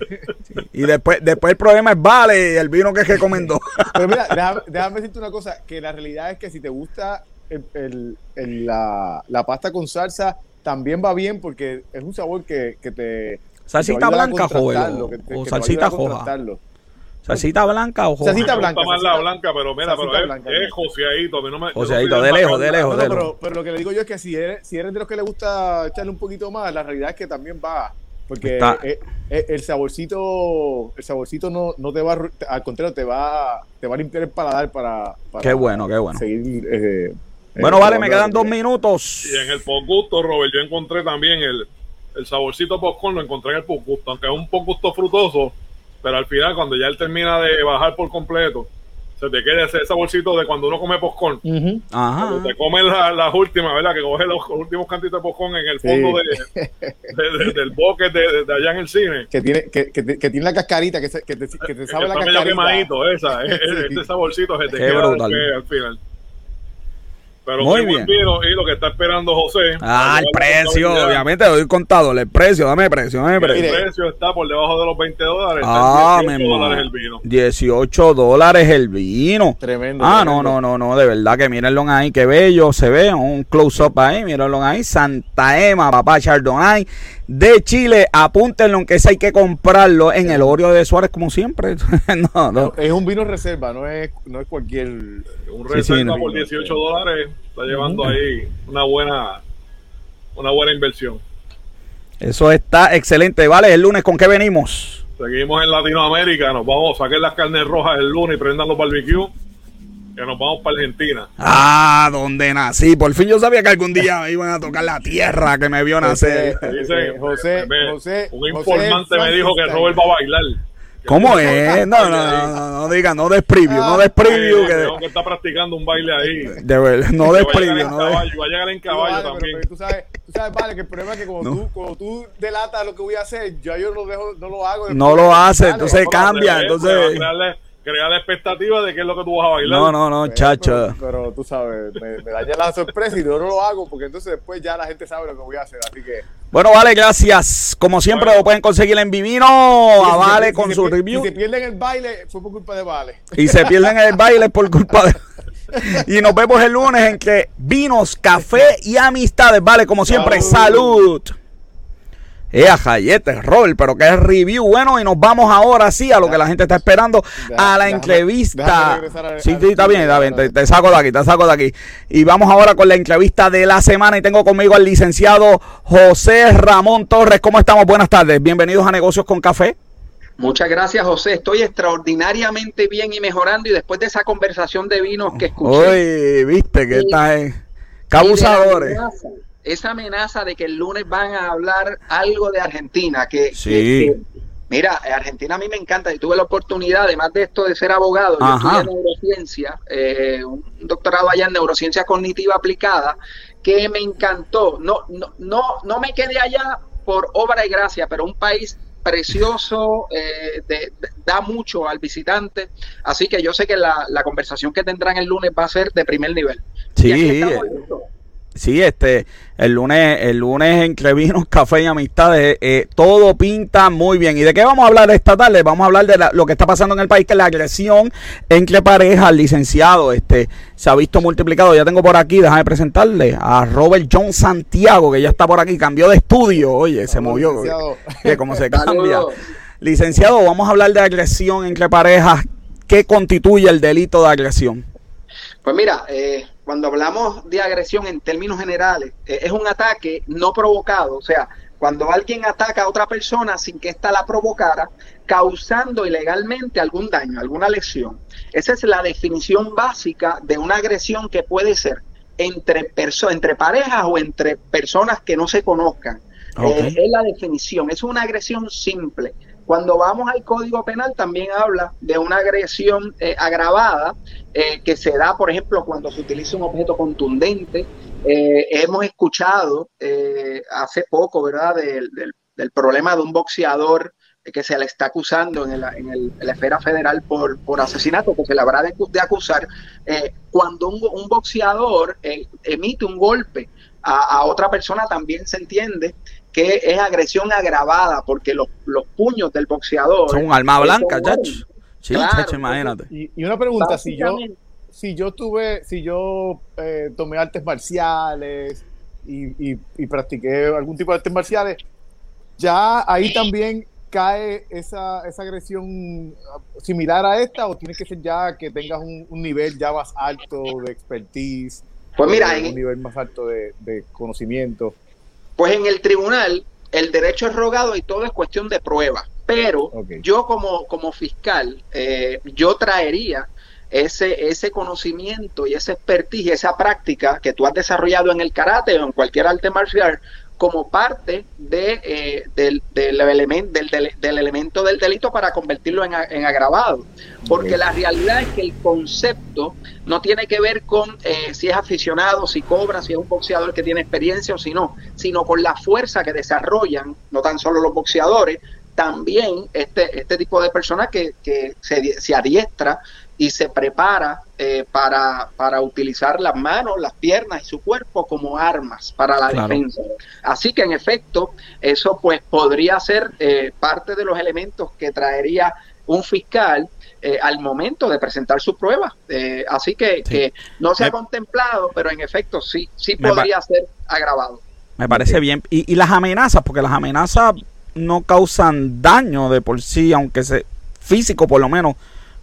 Y después, después el problema es vale y el vino que recomendó. (laughs) Pero mira, déjame, déjame decirte una cosa, que la realidad es que si te gusta el- el- el- la, la pasta con salsa, también va bien porque es un sabor que, que te... Salsita blanca, joven, o- que que salsita ayudar a roja. contrastarlo. Salsita blanca o joven. Salsita me blanca, gusta más la blanca, pero mira, pero es, blanca, es joseadito. no me- no de lejos, de lejos, No, de no, lejos. pero, pero lo que le digo yo es que si eres, si eres de los que le gusta echarle un poquito más, la realidad es que también va. Porque eh, eh, el saborcito, el saborcito no, no te va, al contrario, te va, te va a limpiar el paladar para, para Qué bueno, qué bueno. seguir. eh, Bueno, vale, me quedan dos minutos. Y en el posgusto, Robert, yo encontré también el, el saborcito popcorn, lo encontré en el posgusto, aunque es un posgusto frutoso, pero al final, cuando ya él termina de bajar por completo, se te queda ese saborcito de cuando uno come popcorn. Ujú. Ajá. Cuando te comes la- las últimas, ¿verdad? Que coges los últimos cantitos de popcorn en el Sí. fondo de, de- de- del bucket de, allá en el cine. Que tiene, que, que, te- que tiene la cascarita, que, se- que te, que te sabe la Está medio cascarita. quemadito, esa, e- e- (laughs) Sí. ese saborcito se te Qué queda brutal. al final. Pero Muy bien. vino y lo que está esperando José. Ah, el precio, obviamente, doy contador. El precio, dame precio, dame precio. El Mire. precio está por debajo de los 20 dólares. Ah, 18 dólares el vino. 18 dólares el vino. Tremendo. Ah, no, no, no, no, de verdad que mírenlo ahí, qué bello se ve, un close-up ahí, mírenlo ahí, Santa Ema, papá Chardonnay, de Chile, apúntenlo, aunque ese hay que comprarlo en el Oreo de Suárez como siempre. (laughs) no, no. Es un vino reserva, no es, no es cualquier. Un Sí, sí, reserva no. por 18 dólares está llevando ahí una buena una buena inversión. Eso está excelente, vale, el lunes, ¿con qué venimos? Seguimos en Latinoamérica, nos vamos a sacar las carnes rojas el lunes y prendan los barbecues, que nos vamos para Argentina. Ah, donde nací, por fin yo sabía que algún día me iban a tocar la tierra que me vio nacer. José, Dice, José, me- José, un José informante me dijo que. Robert va a bailar. ¿Cómo es? No, no, no, no, no diga, no des preview, no des Sí, preview, que está practicando un baile ahí. de verdad, no des Que va a llegar preview, en no des- caballo, va a llegar en caballo también. pero tú sabes, tú sabes, vale, que el problema es que cuando, No. tú, cuando tú delatas lo que voy a hacer, ya yo lo dejo, no lo hago. No lo hace, entonces cambia, entonces- que va a crearle- crea la expectativa de qué es lo que tú vas a bailar. No, no, no, Pero- chacho. Pero, tú sabes, me, me daña la sorpresa y yo no lo hago porque entonces después ya la gente sabe lo que voy a hacer. Así que. Bueno, vale, gracias. Como siempre, Bueno. lo pueden conseguir en Vivino, a Vale si con su review. Si se pierden el baile, fue por culpa de Vale. y se pierden el baile por culpa de. (laughs) y nos vemos el lunes entre vinos, café y amistades. Vale, como siempre, salud. Eh, Jayete, rol, pero que es review. Bueno, y nos vamos ahora sí a lo que la gente está esperando, a la entrevista. sí, sí, está bien, está bien. Te, te saco de aquí, te saco de aquí. Y vamos ahora con la entrevista de la semana. Y tengo conmigo al licenciado José Ramón Torres. ¿Cómo estamos? Buenas tardes. Bienvenidos a Negocios con Café. Muchas gracias, José. Estoy extraordinariamente bien y mejorando. Y después de esa conversación de vinos que escuché, Uy, viste que estás en. Cabusadores. Esa amenaza de que el lunes van a hablar algo de Argentina, que, Sí. que- que- mira, eh, Argentina a mí me encanta. Y tuve la oportunidad, además de esto de ser abogado, yo Ajá. estudié neurociencia, eh, un doctorado allá en neurociencia cognitiva aplicada, que me encantó. No, no, no, no me quedé allá por obra y gracia, pero un país precioso, eh, de- de- da mucho al visitante, así que yo sé que la, la conversación que tendrán el lunes va a ser de primer nivel. Sí, Y aquí estamos. Sí, este, el lunes, el lunes entre vinos, (laughs) café y amistades, eh, todo pinta muy bien. ¿Y de qué vamos a hablar esta tarde? Vamos a hablar de la- lo que está pasando en el país, que es la agresión entre parejas, licenciado, este, se ha visto multiplicado. Ya tengo por aquí, déjame presentarle a Robert John Santiago, que ya está por aquí, cambió de estudio, oye, se movió. Que (laughs) como se cambia. Licenciado, vamos a hablar de agresión entre parejas. ¿Qué constituye el delito de agresión? Pues mira, eh, cuando hablamos de agresión en términos generales, eh, es un ataque no provocado, o sea, cuando alguien ataca a otra persona sin que ésta la provocara, causando ilegalmente algún daño, alguna lesión. Esa es la definición básica de una agresión que puede ser entre, perso- entre parejas o entre personas que no se conozcan. Eh, es la definición, es una agresión simple. Cuando vamos al Código Penal también habla de una agresión eh, agravada eh, que se da, por ejemplo, cuando se utiliza un objeto contundente. Eh, hemos escuchado hace poco, ¿verdad?, del, del- problema de un boxeador que se le está acusando en, el- en el- la esfera federal por, por asesinato, que se le habrá de, acusar, cuando un, un boxeador emite un golpe a otra persona, también se entiende que es agresión agravada, porque los, los puños del boxeador... Son un arma eh, blanca, chacho. Sí, Claro, chacho, imagínate. Y, y una pregunta, si yo, si yo tuve, si yo eh, tomé artes marciales y, y- y practiqué algún tipo de artes marciales, ya ahí también cae esa, esa agresión similar a esta o tiene que ser ya que tengas un, un nivel ya más alto de expertise, Pues mira, en- un nivel más alto de, de conocimiento. Pues en el tribunal el derecho es rogado y todo es cuestión de prueba. Pero yo como, como fiscal, eh, yo traería ese, ese conocimiento y esa expertise, esa práctica que tú has desarrollado en el karate o en cualquier arte marcial como parte de, eh, del, del, elemen- del, del- elemento del delito para convertirlo en, a- en agravado. Porque la realidad es que el concepto no tiene que ver con eh, si es aficionado, si cobra, si es un boxeador que tiene experiencia o si no, sino con la fuerza que desarrollan, no tan solo los boxeadores, también este, este tipo de personas que, que se, se adiestra y se prepara eh, para, para utilizar las manos, las piernas y su cuerpo como armas para la Claro. defensa. Así que en efecto, eso pues podría ser eh, parte de los elementos que traería un fiscal eh, al momento de presentar su prueba. Eh, así que, Sí. que no se Me- ha contemplado, pero en efecto sí, sí podría ser agravado. Me parece bien. Y, y las amenazas, porque las amenazas no causan daño de por sí, aunque se físico por lo menos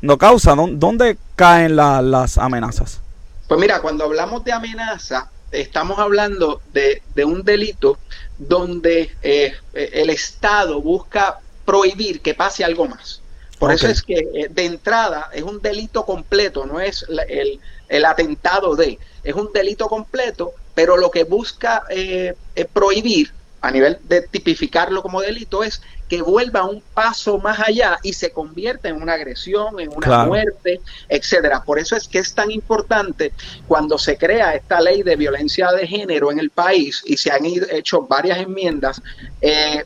no causa. ¿Dó- ¿Dónde caen la- las amenazas? Pues mira, cuando hablamos de amenaza, estamos hablando de, de un delito donde eh, el Estado busca prohibir que pase algo más. Por eso es que eh, de entrada es un delito completo, no es el, el atentado de, es un delito completo, pero lo que busca eh, eh, prohibir a nivel de tipificarlo como delito es que vuelva un paso más allá y se convierta en una agresión, en una Claro. muerte, etcétera. Por eso es que es tan importante cuando se crea esta ley de violencia de género en el país y se han hecho varias enmiendas, eh,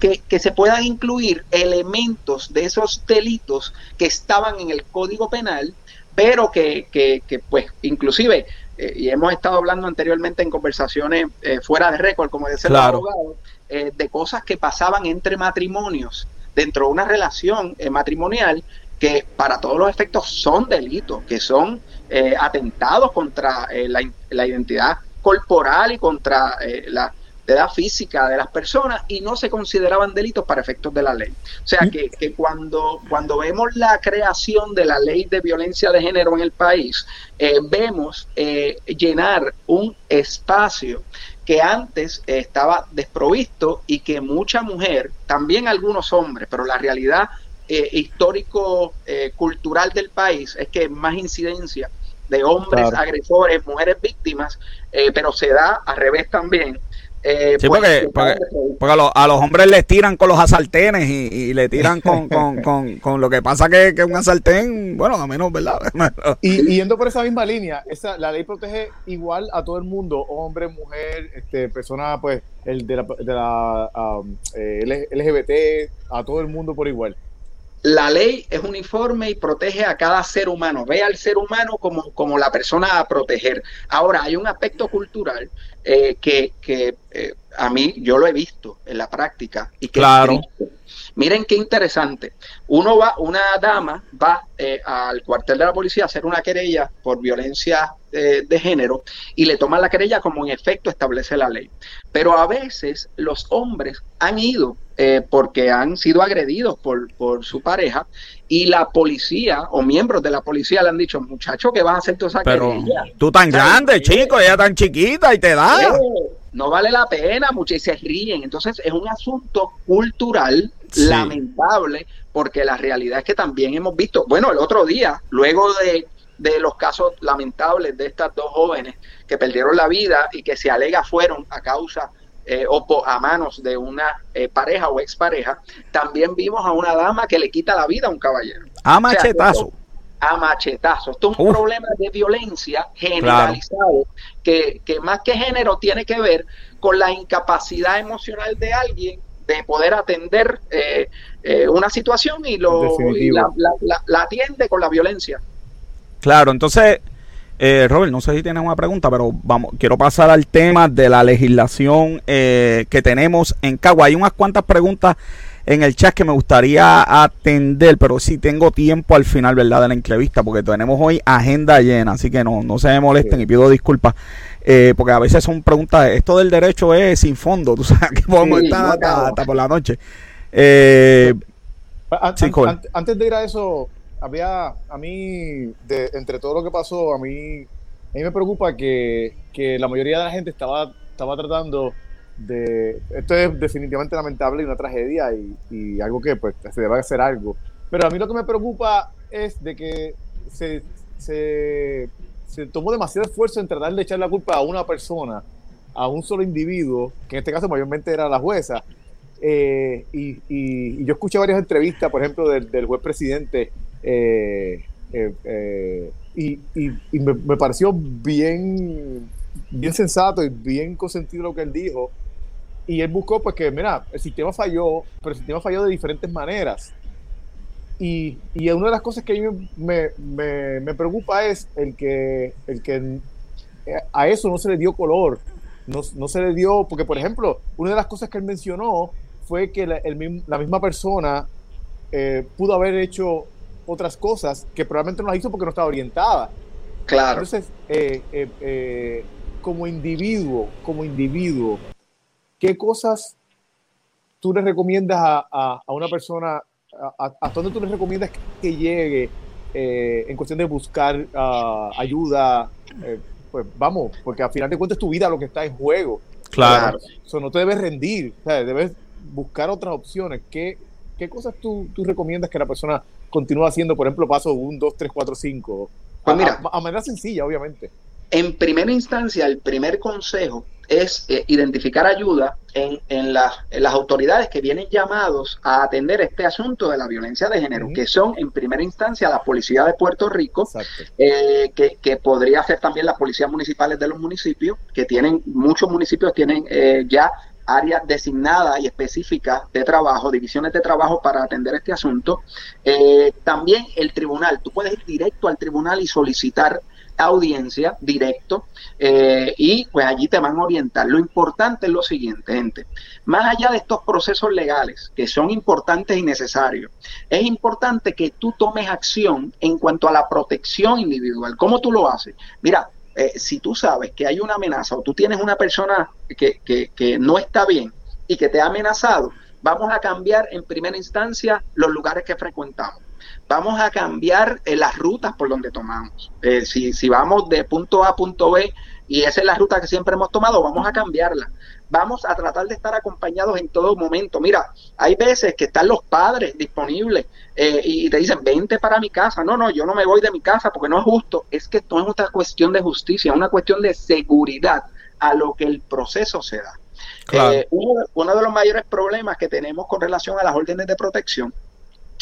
que, que, se puedan incluir elementos de esos delitos que estaban en el Código Penal, pero que, que, que pues, inclusive, eh, y hemos estado hablando anteriormente en conversaciones eh, fuera de récord, como decía el abogado, eh, de cosas que pasaban entre matrimonios, dentro de una relación matrimonial, que para todos los efectos son delitos, que son atentados contra la, la, identidad corporal y contra la de edad física de las personas y no se consideraban delitos para efectos de la ley. O sea que, que, cuando, cuando vemos la creación de la ley de violencia de género en el país, eh, vemos eh, llenar un espacio que antes estaba desprovisto y que mucha mujer, también algunos hombres, pero la realidad eh, histórico-cultural del país es que más incidencia de hombres agresores, mujeres víctimas, pero se da al revés también. Eh, sí, pues, porque, porque, a, los, a, los, hombres les tiran con los asaltenes y, y le tiran con, (laughs) con, con, con, lo que pasa que, que un asaltén, bueno, a menos, ¿verdad? (laughs) y, y, yendo por esa misma línea, esa, la ley protege igual a todo el mundo, hombre, mujer, este, persona, pues, el de la, de la um, eh, LGBT, a todo el mundo por igual la ley es uniforme y protege a cada ser humano. Ve al ser humano como, como la persona a proteger. Ahora, hay un aspecto cultural eh, que, que eh, a mí yo lo he visto en la práctica y que claro. Miren qué interesante. Uno va, una dama va eh, al cuartel de la policía a hacer una querella por violencia eh, de género y le toman la querella como en efecto establece la ley. Pero a veces los hombres han ido eh, porque han sido agredidos por, por su pareja y la policía o miembros de la policía le han dicho, muchacho, que vas a hacer toda esa Pero tú tan grande, chico, ella tan chiquita y te da. No vale la pena, muchos y se ríen. Entonces es un asunto cultural lamentable, porque la realidad es que también hemos visto, bueno, el otro día, luego de, de los casos lamentables de estas dos jóvenes que perdieron la vida y que se alega fueron a causa eh, o a manos de una eh, pareja o expareja, también vimos a una dama que le quita la vida a un caballero. A machetazo. A machetazo. Esto es un problema de violencia generalizado que, que más que género tiene que ver con la incapacidad emocional de alguien de poder atender eh, eh, una situación y, lo, la, atiende con la violencia. Claro, entonces, eh, Robert, no sé si tienes una pregunta, pero vamos, quiero pasar al tema de la legislación eh, que tenemos en Cagua. Hay unas cuantas preguntas en el chat que me gustaría atender, pero sí tengo tiempo al final, ¿verdad?, de la entrevista, porque tenemos hoy agenda llena, así que no, no se me molesten y pido disculpas, eh, porque a veces son preguntas, esto del derecho es sin fondo, (laughs) tú sabes que podemos estar hasta, por la noche. Eh, antes de ir a eso, había, a mí, de, entre todo lo que pasó, a mí, a mí me preocupa que, que la mayoría de la gente estaba, estaba tratando de esto es definitivamente lamentable y una tragedia y, algo que pues se debe hacer algo. Pero a mí lo que me preocupa es de que se, se, tomó demasiado esfuerzo en tratar de echar la culpa a una persona, a un solo individuo, que en este caso mayormente era la jueza. Eh, y, y, yo escuché varias entrevistas, por ejemplo, del, juez presidente, eh, eh, y, y me, me, pareció bien, bien sensato y bien consentido lo que él dijo y él buscó, pues que, mira, el sistema falló, pero el sistema falló de diferentes maneras. Y, y una de las cosas que a mí me, me, me, preocupa es el que, el que a eso no se le dio color, no, no, se le dio, porque por ejemplo, una de las cosas que él mencionó fue que la, el, la misma persona eh, pudo haber hecho otras cosas que probablemente no las hizo porque no estaba orientada. Claro. Entonces, eh, eh, como individuo, como individuo, ¿qué cosas tú le recomiendas a, una persona, a, dónde tú le recomiendas que, llegue eh, en cuestión de buscar ah, ayuda? Eh, pues vamos, porque al final de cuentas tu vida lo que está en juego. Claro. Eso no te debes rendir, debes buscar otras opciones. ¿Qué, qué cosas tú, tú, recomiendas que la persona continúe haciendo? Por ejemplo, paso 1, 2, 3, 4, 5. Pues mira, a manera sencilla, obviamente. En primera instancia, el primer consejo es eh, identificar ayuda en, en, las autoridades que vienen llamados a atender este asunto de la violencia de género, que son en primera instancia la Policía de Puerto Rico, eh, que, que, podría ser también las policías municipales de los municipios, que tienen, muchos municipios tienen eh, ya áreas designadas y específicas de trabajo, divisiones de trabajo para atender este asunto. También el tribunal, tú puedes ir directo al tribunal y solicitar audiencia directo eh, y pues allí te van a orientar. Lo importante es lo siguiente, gente, más allá de estos procesos legales que son importantes y necesarios, es importante que tú tomes acción en cuanto a la protección individual. ¿Cómo tú lo haces? Mira, eh, si tú sabes que hay una amenaza o tú tienes una persona que, que, que no está bien y que te ha amenazado, vamos a cambiar en primera instancia los lugares que frecuentamos vamos a cambiar eh, las rutas por donde tomamos. Eh, si, si vamos de punto A a punto B y esa es la ruta que siempre hemos tomado, vamos a cambiarla. Vamos a tratar de estar acompañados en todo momento. Mira, hay veces que están los padres disponibles eh, y te dicen, vente para mi casa. No, no, yo no me voy de mi casa porque no es justo. Es que esto es una cuestión de justicia, una cuestión de seguridad a lo que el proceso se da. uno de los mayores problemas que tenemos con relación a las órdenes de protección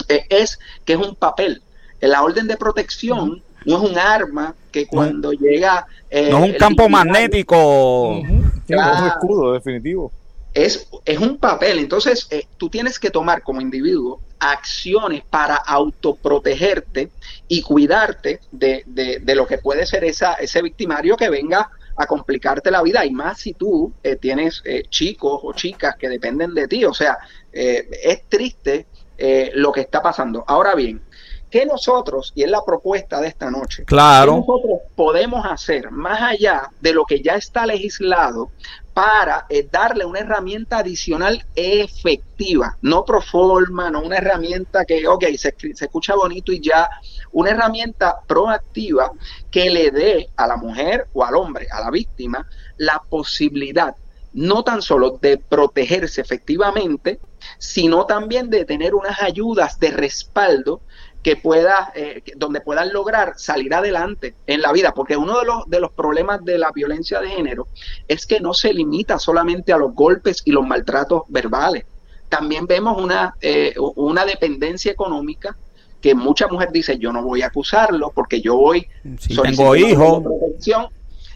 eh, es que es un papel. La orden de protección no es un arma que cuando llega... Eh, no es un campo magnético. es un escudo definitivo. Es, es un papel. Entonces, eh, tú tienes que tomar como individuo acciones para autoprotegerte y cuidarte de, de, lo que puede ser esa, ese victimario que venga a complicarte la vida y más si tú tienes chicos o chicas que dependen de ti. O sea, es triste eh, lo que está pasando. Ahora bien, ¿qué nosotros, y es la propuesta de esta noche, claro. nosotros podemos hacer más allá de lo que ya está legislado para eh, darle una herramienta adicional efectiva, no pro forma, no una herramienta que, ok, se, se escucha bonito y ya, una herramienta proactiva que le dé a la mujer o al hombre, a la víctima, la posibilidad no tan solo de protegerse efectivamente, sino también de tener unas ayudas de respaldo que pueda, eh, donde puedan lograr salir adelante en la vida, porque uno de los, de los problemas de la violencia de género es que no se limita solamente a los golpes y los maltratos verbales. También vemos una, eh, una dependencia económica que mucha mujer dice, yo no voy a acusarlo porque yo voy... Tengo hijos.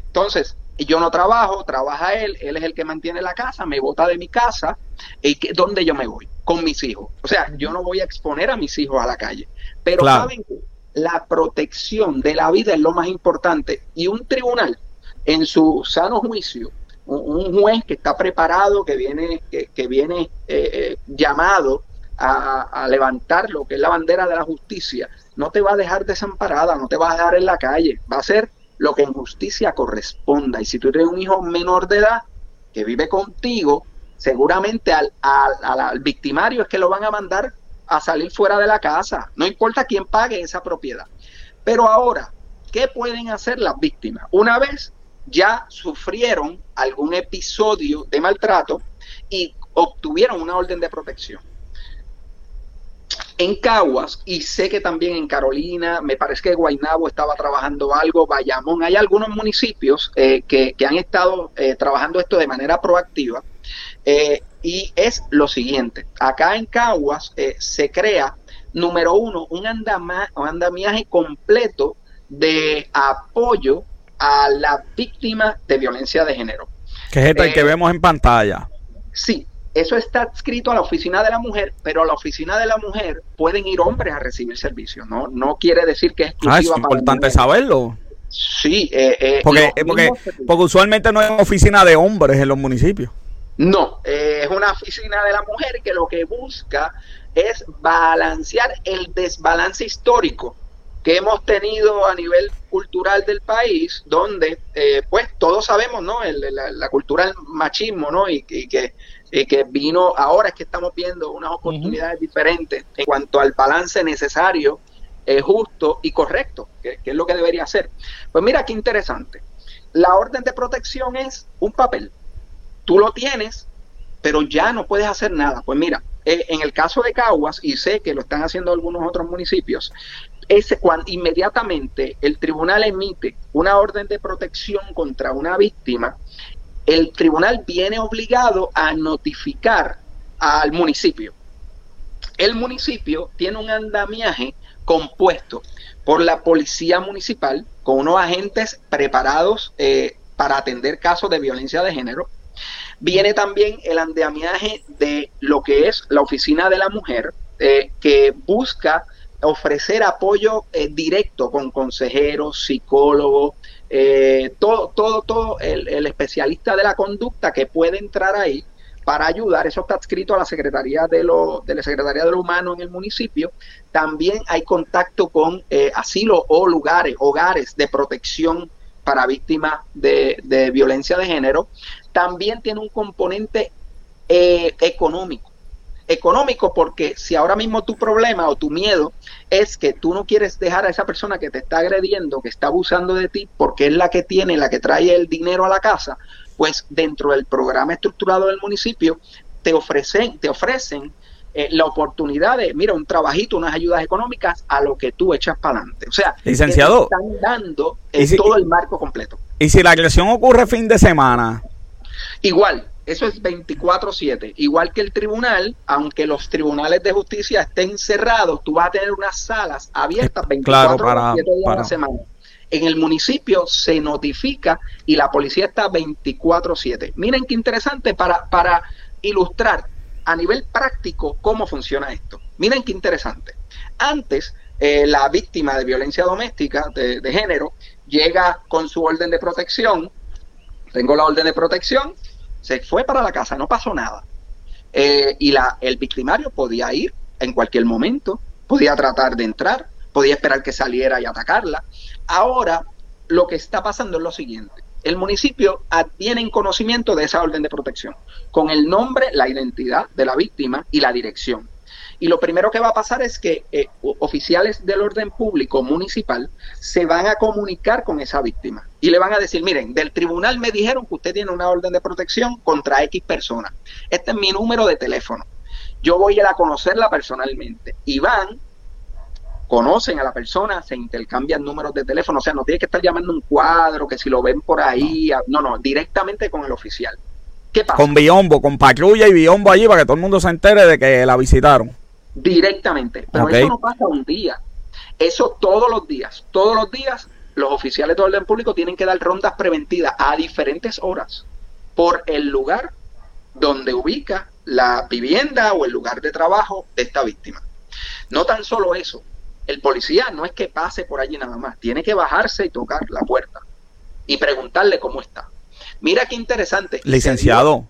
Entonces, yo no trabajo, trabaja él, él es el que mantiene la casa, me bota de mi casa, y que, ¿dónde yo me voy? Con mis hijos. O sea, yo no voy a exponer a mis hijos a la calle. Pero saben que la protección de la vida es lo más importante. Y un tribunal, en su sano juicio, un, juez que está preparado, que viene, que, viene eh, eh, llamado a, a, levantar lo que es la bandera de la justicia, no te va a dejar desamparada, no te va a dejar en la calle, va a ser lo que en justicia corresponda. Y si tú tienes un hijo menor de edad que vive contigo, seguramente al, al, victimario es que lo van a mandar a salir fuera de la casa, no importa quién pague esa propiedad. Pero ahora, ¿qué pueden hacer las víctimas? Una vez ya sufrieron algún episodio de maltrato y obtuvieron una orden de protección en Caguas y sé que también en Carolina, me parece que Guaynabo estaba trabajando algo, Bayamón, hay algunos municipios eh, que, han estado eh, trabajando esto de manera proactiva eh, y es lo siguiente, acá en Caguas se crea, número uno, un, un andamiaje completo de apoyo a la víctima de violencia de género. Que es el que vemos en pantalla. Sí, eso está adscrito a la oficina de la mujer, pero a la oficina de la mujer pueden ir hombres a recibir servicio. No, no quiere decir que es ah, es importante saberlo. Sí, eh, eh, porque, porque, porque, usualmente no hay oficina de hombres en los municipios. No, eh, es una oficina de la mujer que lo que busca es balancear el desbalance histórico que hemos tenido a nivel cultural del país, donde, pues, todos sabemos, ¿no? la, cultura del machismo, ¿no? y que y que vino, ahora es que estamos viendo unas oportunidades diferentes en cuanto al balance necesario, eh, justo y correcto, que, es lo que debería ser. Pues mira qué interesante. La orden de protección es un papel. Tú lo tienes, pero ya no puedes hacer nada. Pues mira, eh, en el caso de Caguas, y sé que lo están haciendo algunos otros municipios, ese, cuando inmediatamente el tribunal emite una orden de protección contra una víctima, el tribunal viene obligado a notificar al municipio. El municipio tiene un andamiaje compuesto por la policía municipal con unos agentes preparados eh, para atender casos de violencia de género. Viene también el andamiaje de lo que es la oficina de la mujer, eh, que busca ofrecer apoyo eh, directo con consejeros, psicólogos, eh, todo, todo, todo el, especialista de la conducta que puede entrar ahí para ayudar. Eso está escrito a la Secretaría de, lo, de la Secretaría de lo Humano en el municipio. También hay contacto con eh, asilo o lugares, hogares de protección para víctimas de, de violencia de género. También tiene un componente económico económico porque si ahora mismo tu problema o tu miedo es que tú no quieres dejar a esa persona que te está agrediendo, que está abusando de ti, porque es la que tiene, la que trae el dinero a la casa, pues dentro del programa estructurado del municipio te ofrecen, te ofrecen eh, la oportunidad de, mira, un trabajito, unas ayudas económicas a lo que tú echas para adelante. O sea, licenciado, están dando todo el marco completo. Y si la agresión ocurre fin de semana. Igual, eso es 24/7. Igual que el tribunal, aunque los tribunales de justicia estén cerrados, tú vas a tener unas salas abiertas 24 para, días a la semana. En el municipio se notifica y la policía está 24/7. Miren qué interesante para, para ilustrar a nivel práctico cómo funciona esto. Miren qué interesante. Antes, eh, la víctima de violencia doméstica de, de género llega con su orden de protección. Tengo la orden de protección, se fue para la casa, no pasó nada. Eh, y la, el victimario podía ir en cualquier momento, podía tratar de entrar, podía esperar que saliera y atacarla. Ahora, lo que está pasando es lo siguiente. El municipio tiene conocimiento de esa orden de protección, con el nombre, la identidad de la víctima y la dirección. Y lo primero que va a pasar es que eh, oficiales del orden público municipal se van a comunicar con esa víctima y le van a decir, miren, del tribunal me dijeron que usted tiene una orden de protección contra X persona. Este es mi número de teléfono. Yo voy a ir a conocerla personalmente. Y van, conocen a la persona, se intercambian números de teléfono. O sea, no tiene que estar llamando un cuadro, que si lo ven por ahí. No, no, directamente con el oficial. ¿Qué pasa? Con biombo, con patrulla y biombo allí para que todo el mundo se entere de que la visitaron. Directamente. Pero eso no pasa un día. Eso todos los días. Todos los días los oficiales de orden público tienen que dar rondas preventivas a diferentes horas por el lugar donde ubica la vivienda o el lugar de trabajo de esta víctima. No tan solo eso, el policía no es que pase por allí nada más, tiene que bajarse y tocar la puerta y preguntarle cómo está. Mira qué interesante. Licenciado,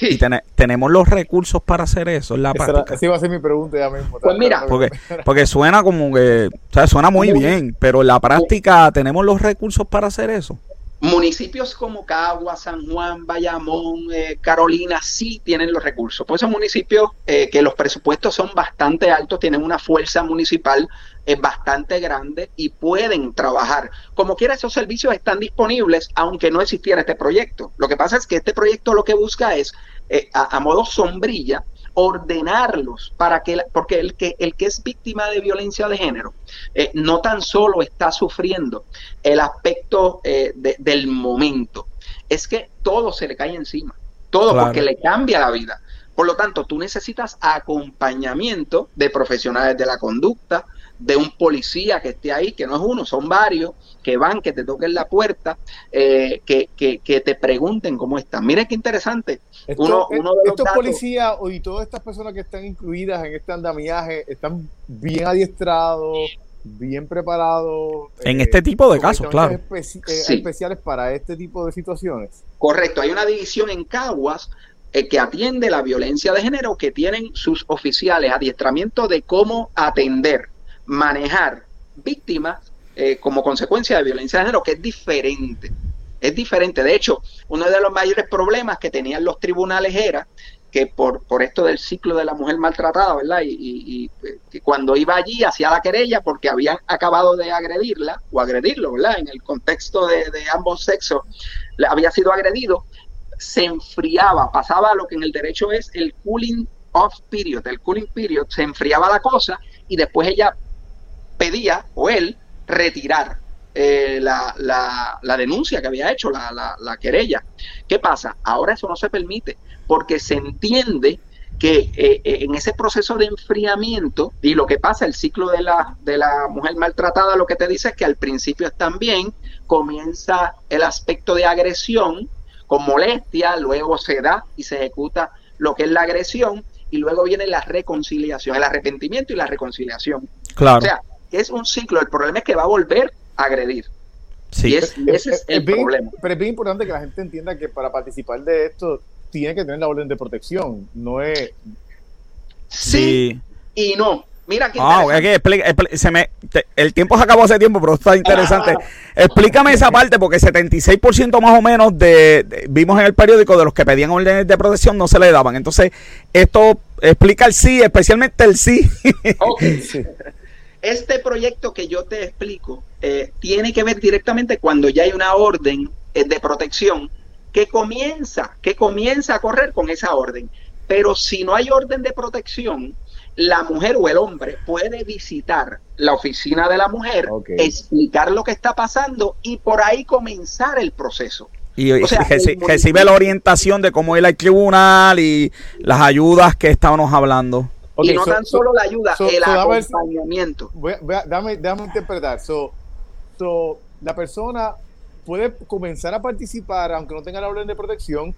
y tenemos los recursos para hacer eso en la práctica. Esa iba a ser mi pregunta ya mismo. Pues mira, porque, (laughs) porque suena como que, o sea, suena muy bien, pero en la práctica tenemos los recursos para hacer eso. Municipios como Cagua, San Juan, Bayamón, eh, Carolina sí tienen los recursos. Pues son municipios eh, que los presupuestos son bastante altos, tienen una fuerza municipal eh, bastante grande y pueden trabajar. Como quiera, esos servicios están disponibles aunque no existiera este proyecto. Lo que pasa es que este proyecto lo que busca es, a, a modo sombrilla, ordenarlos para que porque el que el que es víctima de violencia de género eh, no tan solo está sufriendo el aspecto eh, del momento es que todo se le cae encima todo porque le cambia la vida. Por lo tanto tú necesitas acompañamiento de profesionales de la conducta de un policía que esté ahí, que no es uno, son varios, que van, que te toquen la puerta, eh, que, que, te pregunten cómo están. Mira qué interesante. uno, uno de estos policías y todas estas personas que están incluidas en este andamiaje están bien adiestrados, bien preparados. En este tipo de casos, claro. Eh, especiales para este tipo de situaciones. Correcto, hay una división en Caguas eh, que atiende la violencia de género, que tienen sus oficiales adiestramiento de cómo atender manejar víctimas eh, como consecuencia de violencia de género, que es diferente. Es diferente. De hecho, uno de los mayores problemas que tenían los tribunales era que por, por esto del ciclo de la mujer maltratada, ¿verdad? Y, y, cuando iba allí hacía la querella porque habían acabado de agredirla o agredirlo, ¿verdad? En el contexto de, de ambos sexos, había sido agredido, se enfriaba, pasaba lo que en el derecho es el cooling off period, el cooling period, se enfriaba la cosa y después ella pedía, o él, retirar eh, la, la, denuncia que había hecho, la, la, querella. ¿Qué pasa? Ahora eso no se permite, porque se entiende que eh, eh, en ese proceso de enfriamiento, y lo que pasa, el ciclo de la, de la mujer maltratada, lo que te dice es que al principio están bien, comienza el aspecto de agresión, con molestia, luego se da y se ejecuta lo que es la agresión y luego viene la reconciliación, el arrepentimiento y la reconciliación. Claro. O sea, es un ciclo. El problema es que va a volver a agredir. Sí. Y es- ese es el bien, problema. Pero es bien importante que la gente entienda que para participar de esto tiene que tener la orden de protección. No es. Sí, y no. Mira qué interesante. es que explica- expli- se me, te- el tiempo se acabó hace tiempo, pero está interesante. (laughs) Explícame esa parte, porque 76% más o menos de, de- vimos en el periódico de los que pedían órdenes de protección no se le daban. Entonces, esto explica el sí, especialmente el sí. Ok. (laughs) Sí. Este proyecto que yo te explico eh, tiene que ver directamente cuando ya hay una orden eh, de protección que comienza, que comienza a correr con esa orden. Pero si no hay orden de protección, la mujer o el hombre puede visitar la oficina de la mujer, explicar lo que está pasando y por ahí comenzar el proceso. y O sea, reci- el municipio- recibe la orientación de cómo ir al tribunal y las ayudas que estábamos hablando. Y no so- tan so- solo la ayuda, so- el so dame- acompañamiento. voy a- voy a- dame, déjame interpretar. So, so, la persona puede comenzar a participar aunque no tenga la orden de protección,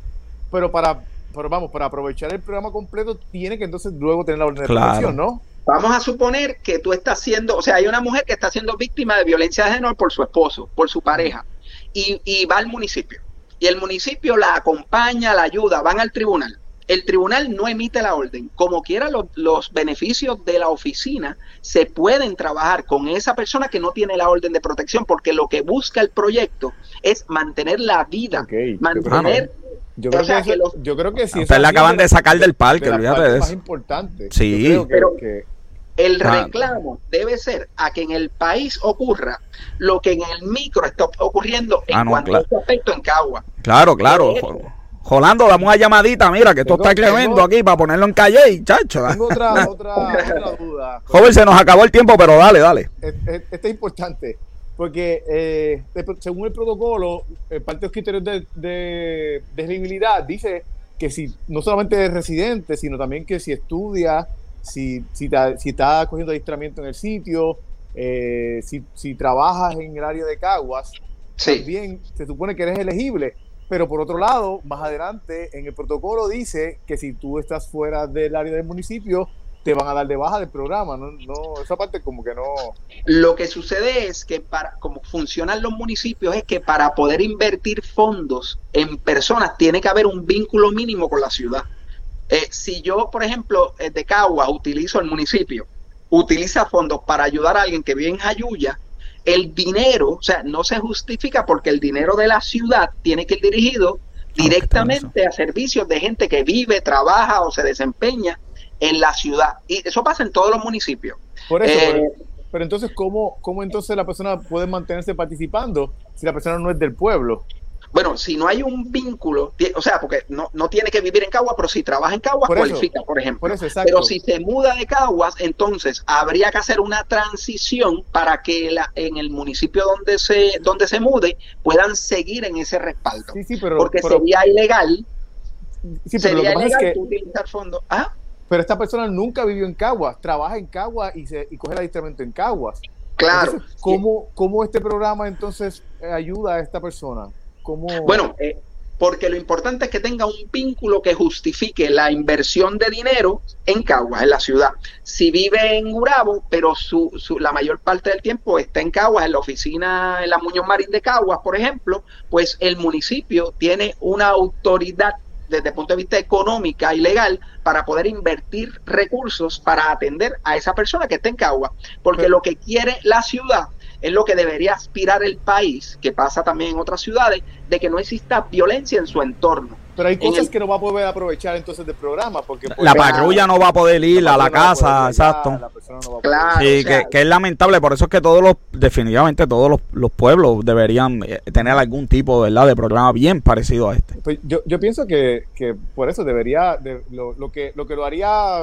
pero para, pero vamos, para aprovechar el programa completo tiene que entonces luego tener la orden de protección, ¿no? Vamos a suponer que tú estás siendo, o sea, hay una mujer que está siendo víctima de violencia de género por su esposo, por su pareja, y, y va al municipio. Y el municipio la acompaña, la ayuda, van al tribunal. El tribunal no emite la orden. Como quiera, los, los beneficios de la oficina se pueden trabajar con esa persona que no tiene la orden de protección, porque lo que busca el proyecto es mantener la vida, Ok, yo creo mantener Yo creo, O sea, que, los- yo creo que sí. A esa usted la acaban de sacar del parque, las olvídate de más eso. importantes. Sí. Yo creo que- Pero- que, El Ah. reclamo debe ser a que en el país ocurra lo que en el micro está ocurriendo en Ah, no, cuanto claro. a este aspecto en Cagua. Claro, claro. Pero- Jolando, dame una llamadita, mira, que esto Tengo- está tremendo aquí para ponerlo en calle y chacho. tengo otra, (laughs) otra, otra duda. Joven, se nos acabó el tiempo, pero dale, dale. Es- es- Este es importante porque eh, según el protocolo, eh, parte de los criterios de, de, de elegibilidad dice que si no solamente es residente, sino también que si estudia, si, si, ta- si está cogiendo adiestramiento en el sitio, eh, si, si trabajas en el área de Caguas, Sí, también se supone que eres elegible. Pero por otro lado, más adelante en el protocolo dice que si tú estás fuera del área del municipio, te van a dar de baja del programa. No, no esa parte como que no. lo que sucede es que para como funcionan los municipios es que para poder invertir fondos en personas tiene que haber un vínculo mínimo con la ciudad. Eh, si yo, por ejemplo, eh, de Caguas utilizo el municipio, utiliza fondos para ayudar a alguien que vive en Jayuya, el dinero, o sea, no se justifica porque el dinero de la ciudad tiene que ir dirigido directamente a servicios de gente que vive, trabaja o se desempeña en la ciudad. Y eso pasa en todos los municipios. Por eso, Eh, pero, pero entonces, ¿cómo, ¿cómo entonces la persona puede mantenerse participando si la persona no es del pueblo? Bueno, si no hay un vínculo, o sea, porque no, no tiene que vivir en Caguas, pero si trabaja en Caguas, Por eso, cualifica, por ejemplo. Por eso, exacto. Pero si se muda de Caguas, entonces habría que hacer una transición para que la, en el municipio donde se, donde se mude puedan seguir en ese respaldo. Sí, sí, pero, porque pero, sería ilegal, sí, pero lo sería que pasa es ilegal que utilizar fondos. Ah, pero esta persona nunca vivió en Caguas, trabaja en Caguas y, se, y coge el adiestramiento en Caguas. claro. Entonces, ¿cómo, ¿Cómo este programa entonces eh, ayuda a esta persona? ¿Cómo... Bueno, eh, porque lo importante es que tenga un vínculo que justifique la inversión de dinero en Caguas, en la ciudad. Si vive en Urabo, pero su, su- la mayor parte del tiempo está en Caguas, en la oficina, en la Muñoz Marín de Caguas, por ejemplo, pues el municipio tiene una autoridad desde el punto de vista económica y legal para poder invertir recursos para atender a esa persona que está en Caguas. Porque lo que quiere la ciudad es lo que debería aspirar el país, que pasa también en otras ciudades, de que no exista violencia en su entorno. pero hay cosas el- que no va a poder aprovechar entonces del programa. Porque por La ejemplo, patrulla no va a poder ir a la casa, exacto. la persona no va a poder- Claro. Sí, o sea- que, que es lamentable, por eso es que todos los, definitivamente todos los, los pueblos deberían eh, tener algún tipo ¿verdad? de programa bien parecido a este. Pues yo, yo pienso que, que por eso debería, de- lo, lo que, lo que lo haría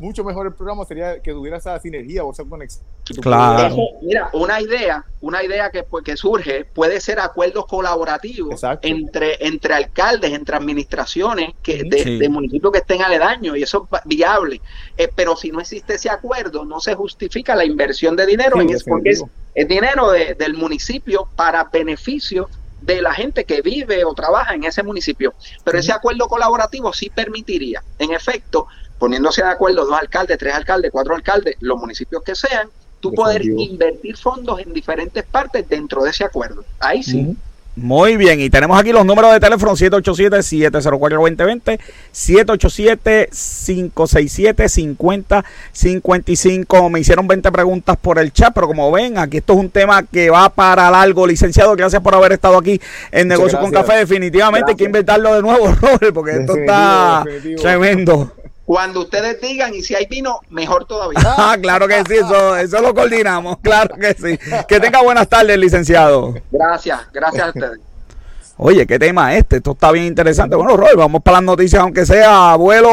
mucho mejor el programa sería que tuviera esa sinergia o esa conexión. Claro. Eso, mira, una idea, una idea que, pues, que surge puede ser acuerdos colaborativos Exacto. entre, entre alcaldes, entre administraciones que, de, Sí. de municipios que estén aledaños, y eso es viable. Eh, pero si no existe ese acuerdo, no se justifica la inversión de dinero Sí, en eso, porque es, es dinero de- del municipio para beneficio de la gente que vive o trabaja en ese municipio. Pero ese acuerdo colaborativo sí permitiría, en efecto, poniéndose de acuerdo dos alcaldes, tres alcaldes, cuatro alcaldes, los municipios que sean, tú poder invertir fondos en diferentes partes dentro de ese acuerdo. Ahí sí. Muy bien, y tenemos aquí los números de teléfono 787-704-2020, 787-567-5055. Me hicieron 20 preguntas por el chat, pero como ven, aquí esto es un tema que va para largo. Licenciado, gracias por haber estado aquí en Negocio con. Café. Definitivamente hay que inventarlo de nuevo, (laughs) Robert, porque esto Definitivo, está definitivo. tremendo. Cuando ustedes digan, y si hay vino, mejor todavía. (laughs) Ah, claro que sí, eso, eso lo coordinamos, (laughs) claro que sí. Que tenga buenas tardes, licenciado. Gracias, gracias a ustedes. (laughs) Oye, ¿qué tema es este? Esto está bien interesante. Bueno, Roy, vamos para las noticias, aunque sea vuelo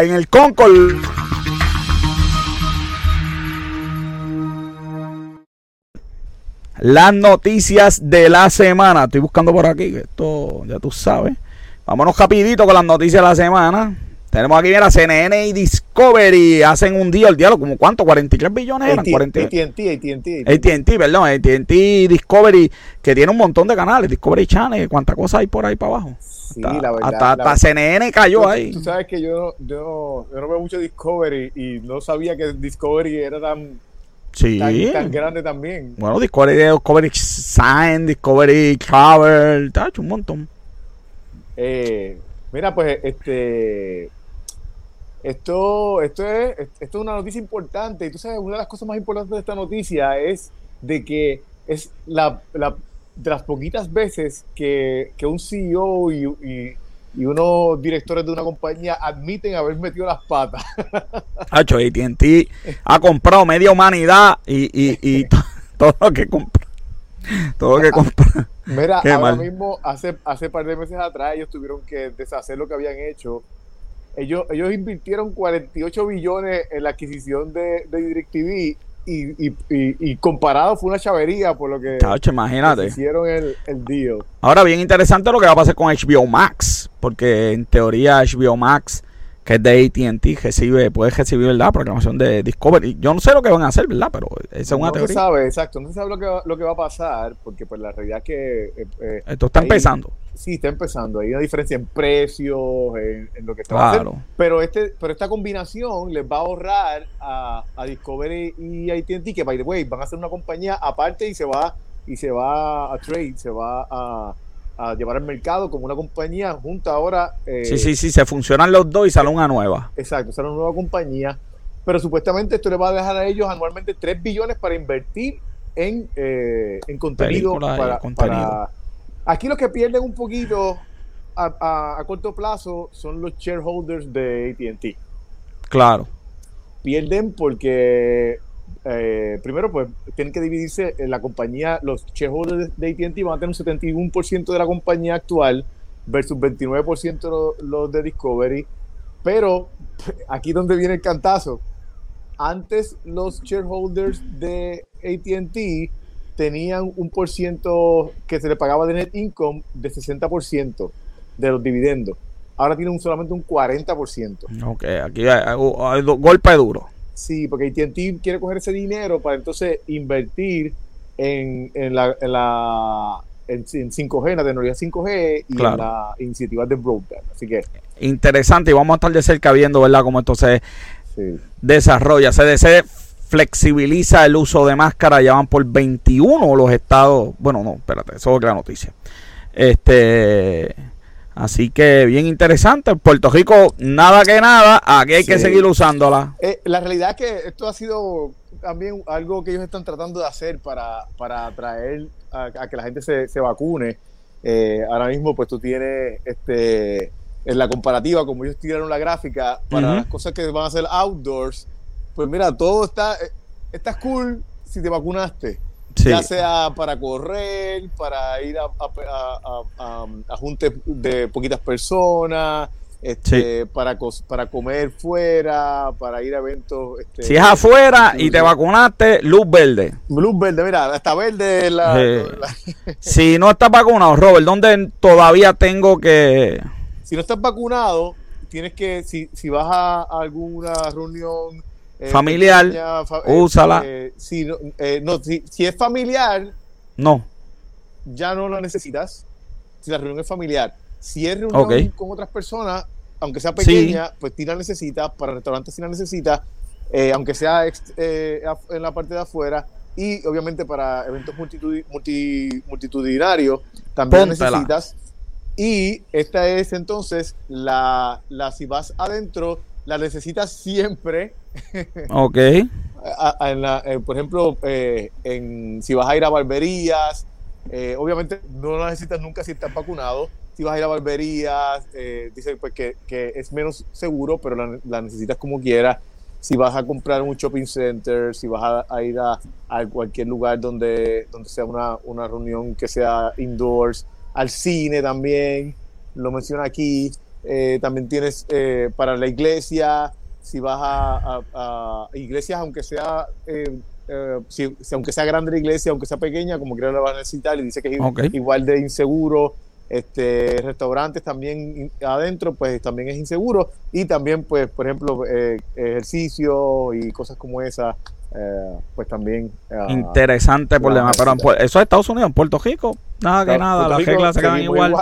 en el Concord. Las noticias de la semana. Estoy buscando por aquí, esto ya tú sabes. Vámonos rapidito con las noticias de la semana. Tenemos aquí, mira, CNN y Discovery hacen un día, el diálogo, como cuánto, 43 billones eran, 43. AT&T, AT&T. AT&T, perdón, AT&T Discovery, que tiene un montón de canales, Discovery Channel, cuánta cosa hay por ahí para abajo. Sí, hasta, la verdad. hasta, la hasta verdad. CNN cayó Tú- ahí. Tú sabes que yo no, yo, yo no veo mucho Discovery y no sabía que Discovery era tan, Sí. tan, tan grande también. Bueno, Discovery, Discovery Science, Discovery Travel, está hecho un montón. Eh, mira, pues este esto, esto es, esto es una noticia importante. Y tú sabes, una de las cosas más importantes de esta noticia es de que es la, la- de las poquitas veces que, que un CEO y, y- y unos directores de una compañía admiten haber metido las patas. (laughs) Hacho, AT&T ha comprado media humanidad y, y, y (laughs) to- todo lo que compra. Todo lo que compra. Mira, Qué ahora mal. mismo, hace, hace par de meses atrás, ellos tuvieron que deshacer lo que habían hecho. Ellos, ellos invirtieron 48 billones en la adquisición de, de DirecTV y, y, y, y comparado fue una chavería por lo que imagínate. hicieron el, el deal. Ahora, bien interesante lo que va a pasar con HBO Max, porque en teoría HBO Max, que es de AT&T, recibe, puede recibir la programación de Discovery. Yo no sé lo que van a hacer, ¿verdad? Pero esa es una no se teoría. sabe, exacto, no se sabe lo que, va- lo que va a pasar, porque pues la realidad es que eh, eh, Esto está ahí- empezando. sí está empezando. Hay una diferencia en precios, en, en lo que hacer. Claro. Pero, este, pero esta combinación les va a ahorrar a, a Discovery y a AT&T, que by the way, van a ser una compañía aparte y se va y se va a trade, se va a, a llevar al mercado como una compañía junta ahora. eh, Sí, sí, sí, se funcionan los dos y sale una nueva. Exacto, será una nueva compañía. Pero supuestamente esto le va a dejar a ellos anualmente 3 billones para invertir en, eh, en contenido. Para, contenido. para- Aquí los que pierden un poquito a, a- a corto plazo son los shareholders de ATT. Claro. Pierden porque, eh, primero, pues tienen que dividirse en la compañía. Los shareholders de ATT van a tener un 71% de la compañía actual versus 29% lo- los de Discovery. Pero (laughs) aquí donde viene el cantazo. Antes los shareholders de ATT tenían un por ciento que se le pagaba de net income de 60% de los dividendos. Ahora tienen solamente un 40%. Ok, aquí hay, hay- hay golpe duro. Sí, porque AT&T quiere coger ese dinero para entonces invertir en, en la, en, la en, en 5G, en la tecnología 5G y Claro. en la iniciativa de broadband. Así que, Interesante y vamos a estar de cerca viendo, ¿verdad? Cómo esto se sí. desarrolla. CDC flexibiliza el uso de máscara. Ya van por 21 los estados. Bueno, no, espérate, eso es otra noticia. Este. Así que bien interesante. Puerto Rico, nada que nada. Aquí hay que seguir usándola. Eh, la realidad es que esto ha sido también algo que ellos están tratando de hacer para, para atraer a, a que la gente se, se vacune. Eh, ahora mismo, pues tú tienes este, en la comparativa, como ellos tiraron la gráfica, para las cosas que van a hacer outdoors, pues mira, todo está, eh, está cool si te vacunaste. Sí. Ya sea para correr, para ir a, a, a- a- a juntes de poquitas personas, este, para, para comer fuera, para ir a eventos. Este, Si es afuera y te vacunaste, luz verde. Luz verde, mira, hasta verde la, Sí. la- (laughs) Si no estás vacunado, Robert, ¿dónde todavía tengo que.? Si no estás vacunado, tienes que, si, si vas a alguna reunión Familiar, pequeña, fa- úsala. eh, si, no, eh, no, si, si es familiar, No. ya no la necesitas. Si la reunión es familiar. Si es reunión con otras personas, aunque sea pequeña, pues sí la necesitas. Para restaurantes sí la necesitas, eh, aunque sea eh, en la parte de afuera. Y obviamente para eventos multitudi- multi- multitudinarios también Póntela. necesitas. Y esta es entonces la, la si vas adentro, la necesitas siempre. (laughs) Ok. En la- eh, por ejemplo, eh, en, si vas a ir a barberías, eh, obviamente no necesitas nunca si estás vacunado. Si vas a ir a barberías, eh, dice pues, que, que es menos seguro, pero la, necesitas como quieras. Si vas a comprar un shopping center, si vas a, ir a, cualquier lugar donde, donde sea una, una reunión que sea indoors, al cine también, lo menciona aquí. También tienes para la iglesia, si vas a, a- a iglesias, aunque sea, eh, eh, si, aunque sea grande la iglesia, aunque sea pequeña, como quiera la vas a necesitar, y dice que es igual de inseguro. Este, restaurantes también adentro, pues también es inseguro. Y también, pues, por ejemplo, eh, ejercicio y cosas como esas, eh, pues también. ah, Interesante por demás. Pero en eso es Estados Unidos, en Puerto Rico. Nada que nada, las reglas se quedan igual.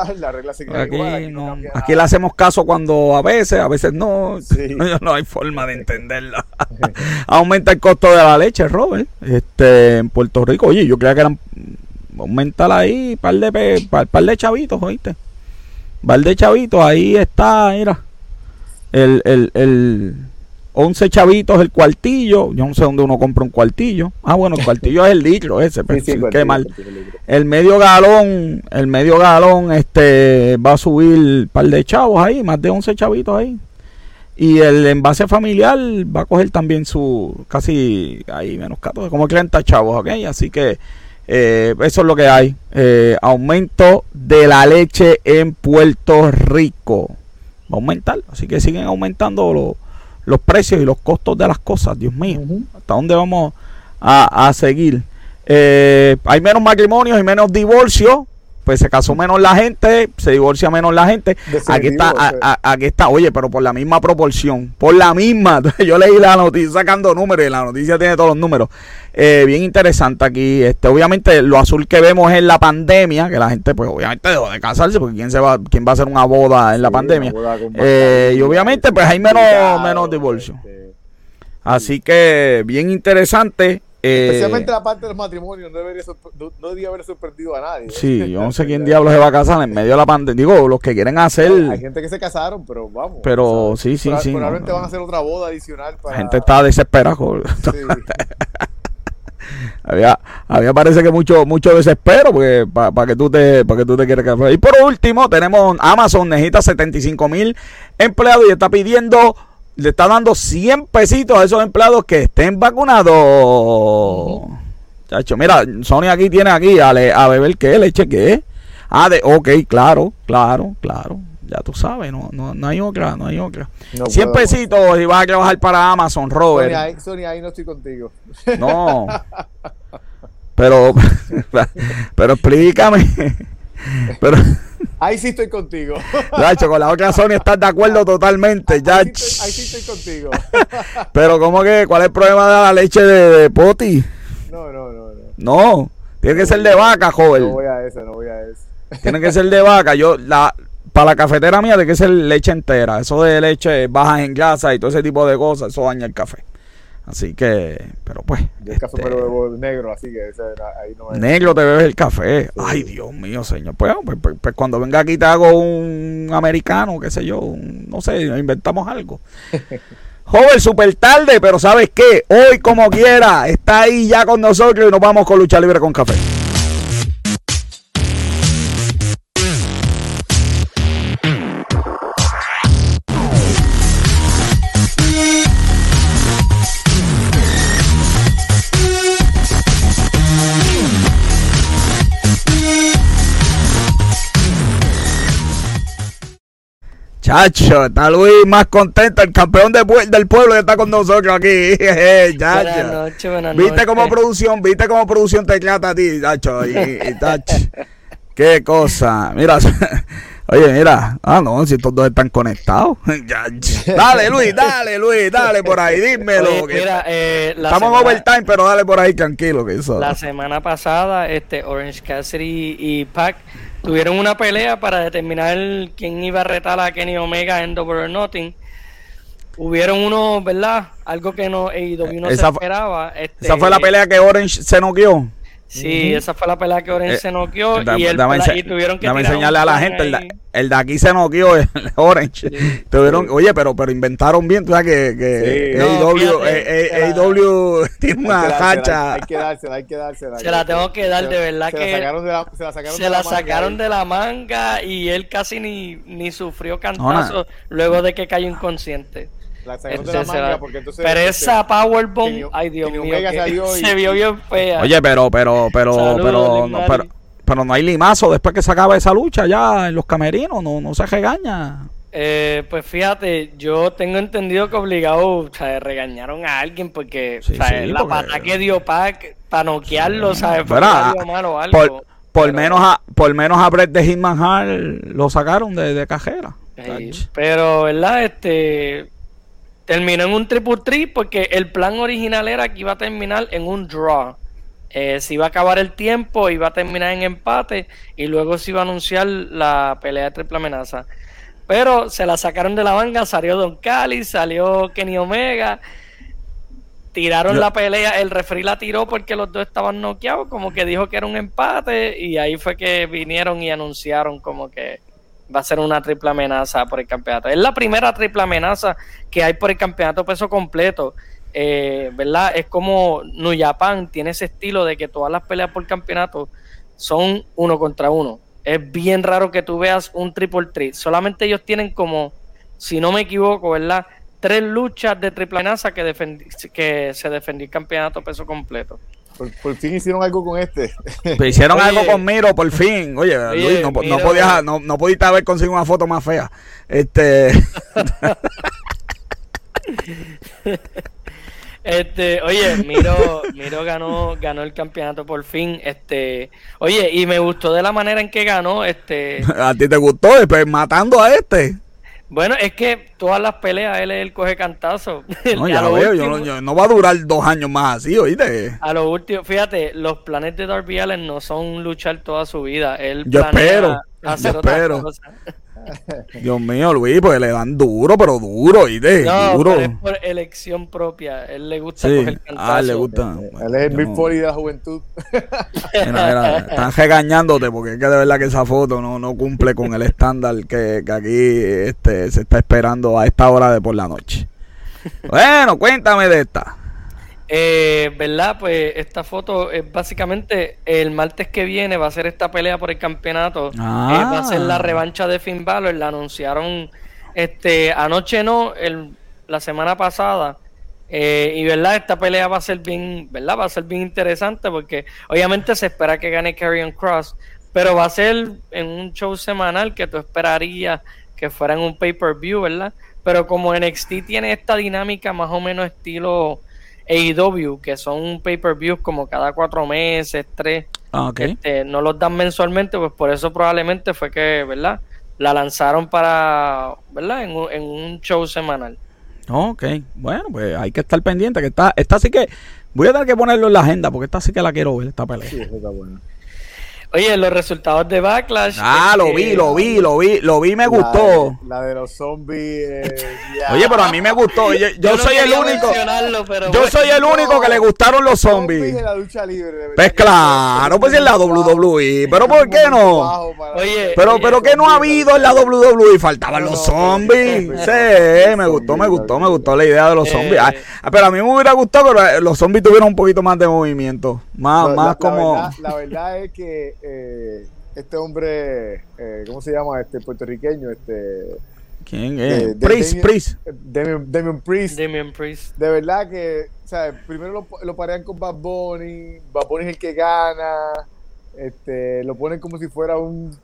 se quedan Aquí, igual, aquí no, le hacemos caso cuando a veces, a veces no. Sí. (laughs) No hay forma de (laughs) entenderlo. (laughs) Aumenta el costo de la leche, Robert. Este, en Puerto Rico, oye, yo creía que eran. Aumentala ahí, par de, par, par de chavitos, oíste. Par de chavitos, ahí está, mira. El, el, el 11 chavitos el cuartillo. Yo no sé dónde uno compra un cuartillo. Ah, bueno, el cuartillo es el litro ese. Pero (laughs) sí, sí, qué mal. El medio galón, el medio galón, este, va a subir un par de chavos ahí, más de 11 chavitos ahí. Y el envase familiar va a coger también su, casi, ahí menos 14, como 30 chavos, ¿ok? Así que eh, eso es lo que hay. Eh, aumento de la leche en Puerto Rico. Va a aumentar, así que siguen aumentando los, los precios y los costos de las cosas, Dios mío. ¿Hasta dónde vamos a, a seguir? Eh, hay menos matrimonios y menos divorcios. Pues se casó menos la gente, se divorcia menos la gente. Aquí está, a- a- aquí está, oye, pero por la misma proporción, por la misma. (laughs) Yo leí la noticia sacando números y la noticia tiene todos los números. Eh, bien interesante aquí. Este, obviamente, lo azul que vemos es la pandemia, que la gente, pues, obviamente dejó de casarse, porque quién se va, quién va a hacer una boda en la Sí, pandemia. Eh, y obviamente, pues, hay menos- menos divorcio. este, Así que bien interesante. Eh, Especialmente la parte de los matrimonios no debería, no, haber sorprendido a nadie. Sí, yo no sé quién diablos se va a casar en medio de la pandemia. Digo, los que quieren hacer. Hay gente que se casaron, pero vamos. Pero sí, sí, sí, Probablemente no. van a hacer otra boda adicional para. La gente está desesperada. Sí. (laughs) había, había parece que mucho, mucho desespero porque para que tú te, para que tú te quieras casar. Y por último, tenemos Amazon necesita 75 mil empleados y está pidiendo, le está dando 100 pesitos a esos empleados que estén vacunados. Chacho, mira, Sony aquí tiene aquí a, le- a beber qué, leche qué. Ah, de, ok, claro, claro, claro. Ya tú sabes, no, no, no hay otra, no hay otra. No 100 puedo. pesitos y vas a trabajar para Amazon, Robert. Sony, ahí, Sony, ahí no estoy contigo. No. (laughs) Pero, (laughs) pero explícame. (laughs) Pero, Ahí sí estoy contigo. (laughs) Nacho, con la otra Sony estás de acuerdo totalmente. Ya. Ahí sí estoy, ahí sí estoy contigo. (laughs) Pero, ¿cómo que? ¿Cuál es el problema de la leche de, de poti? No, no, no, no. No. Tiene que ser de vaca, No joven. voy a eso, no voy a eso. Tiene que ser de vaca. Yo, la, para la cafetera mía, tiene que ser leche entera. Eso de leche bajas en grasa y todo ese tipo de cosas, eso daña el café. Así que, pero pues. Yo el café este, me lo bebo negro, así que ese ahí no es. Negro te bebes el café. Ay, Dios mío, señor. Pues, pues, pues, pues cuando venga aquí te hago un americano, qué sé yo, un- no sé, inventamos algo. (laughs) Joven, súper tarde, pero ¿sabes qué? Hoy, como quiera, está ahí ya con nosotros y nos vamos con Lucha Libre con Café. Chacho, está Luis más contento, el campeón de del pueblo que está con nosotros aquí. (laughs) Buenas noches, buenas ¿Viste cómo producción, viste cómo producción te trata a ti, Chacho? Y, y, Chacho, Qué cosa. Mira, (laughs) Oye, mira, ah, no, si estos dos están conectados. (laughs) Dale, Luis, dale, Luis, dale por ahí, dímelo. Oye, mira, eh, la estamos en semana- overtime, pero dale por ahí tranquilo, que eso. La semana pasada, este Orange Cassidy y Pac tuvieron una pelea para determinar quién iba a retar a Kenny Omega en Double or Nothing. Hubieron unos, ¿verdad? Algo que no, AEW no se Esa esperaba. este, Esa fue la pelea que Orange se noqueó. Sí, esa fue la pelea que Orange Eh, se noqueó Da- y, ense- y tuvieron que dame enseñarle a la gente. El, de- el de aquí se noqueó, el Orange. Tuvieron, oye, pero, pero inventaron bien. Tú sabes que, que Sí. No, AEW, fíjate, se la- AEW tiene una hacha. Hay que dársela, hay que dársela. Se la tengo que dar, de verdad se que La sacaron de la, se la sacaron se de la manga sacaron ahí. de la manga y él casi ni, ni sufrió No, cantazo luego de que cayó inconsciente. La sacaron de la se manga la- porque entonces. Pero este, esa Powerbomb, ay Dios mío, que (laughs) se vio bien fea. Oye, pero, pero, pero, Saludos, pero, no, pero, pero no hay limazo después que se acaba esa lucha ya en los camerinos, no, no se regaña. Eh, pues fíjate, yo tengo entendido que obligado, o sea, regañaron a alguien porque, Sí, o sea, sí, la porque- pata que dio Pac para noquearlo, ¿sabes? Fue Pero, que ah, salió mal o algo. Por, por Pero- menos a, por menos a Brett de Hitman Hart lo sacaron de, de cajera. Sí, pero, ¿verdad? Este terminó en un triple tree porque el plan original era que iba a terminar en un draw. Eh, se iba a acabar el tiempo, iba a terminar en empate y luego se iba a anunciar la pelea de triple amenaza. Pero se la sacaron de la manga, salió Don Cali, salió Kenny Omega, tiraron Yo- la pelea, el referee la tiró porque los dos estaban noqueados, como que dijo que era un empate y ahí fue que vinieron y anunciaron como que va a ser una triple amenaza por el campeonato. Es la primera triple amenaza que hay por el campeonato peso completo. Eh, ¿Verdad? Es como New Japan tiene ese estilo de que todas las peleas por campeonato son uno contra uno. Es bien raro que tú veas un triple threat. Solamente ellos tienen como, si no me equivoco, ¿verdad? Tres luchas de triple amenaza que, que se defendió el campeonato peso completo. Por, por fin hicieron algo con este. (laughs) Pero hicieron Oye. algo con Miro por fin. Oye, Oye, Luis, no, no podías, no, no pudiste haber conseguido una foto más fea. Este, (laughs) Este, oye, Miro, Miro ganó, ganó el campeonato por fin. Este, oye, y me gustó de la manera en que ganó. Este, (laughs) a ti te gustó, después matando a este. Bueno, es que todas las peleas él es el coge cantazo. No, (laughs) ya lo veo, último- no, yo- no va a durar dos años más así, oíste. A lo último, fíjate, los planes de Darby Allin no son luchar toda su vida. Él Yo espero, hacer yo espero. cosas. Dios mío, Luis, pues le dan duro, pero duro, oíste. No, duro. pero es por elección propia. Él le gusta Sí, coger cantazo. ah, le gusta. Él es el Big no- 40 de la juventud. Mira, mira, están regañándote porque es que de verdad que esa foto no, no cumple con el estándar que, que aquí este, se está esperando a esta hora de por la noche. Bueno, cuéntame de esta. Eh, ¿Verdad? Pues esta foto es básicamente el martes que viene va a ser esta pelea por el campeonato. Ah. Eh, va a ser la revancha de Finn Balor. La anunciaron este anoche, no, el, la semana pasada. Eh, y verdad, esta pelea va a ser bien, ¿verdad? Va a ser bien interesante porque obviamente se espera que gane Karrion Cross, pero va a ser en un show semanal que tú esperarías que fuera en un pay-per-view, ¿verdad? Pero como NXT tiene esta dinámica más o menos estilo AEW, que son pay-per-views como cada cuatro meses, tres, Ah, ok. este, no los dan mensualmente, pues por eso probablemente fue que, ¿verdad? La lanzaron para, ¿verdad? En un, en un show semanal. Ok, bueno, pues hay que estar pendiente. que está, esta sí que. Voy a tener que ponerlo en la agenda porque esta sí que la quiero ver, esta pelea. Sí, está bueno. Oye, los resultados de Backlash. Ah, lo vi, lo vi, lo vi, lo vi, me La gustó. de- La de, los zombies. eh. Oye, pero a mí me gustó. (laughs) Yo, yo no soy el único. pero Yo bueno. soy el único que le gustaron los zombies. en la lucha libre. de verdad Pues claro, pues en la WWE. Pero ¿por qué no? Oye, Pero, pero que no ha habido en la WWE, faltaban los zombies. pero- Sí, me gustó, me gustó, me gustó la idea de los Eh. zombies. Ah, ah, pero a mí me hubiera gustado que los zombies tuvieran un poquito más de movimiento. Más, más como. La verdad, la verdad es que eh, este hombre, eh, ¿cómo se llama? Este puertorriqueño, este. ¿Quién de- es? de- Priest, Damien- Priest. Damien, Damien Priest. Damian Priest. De verdad que, o sea, primero lo, lo parean con Bad Bunny, Bad Bunny es el que gana, este, lo ponen como si fuera un,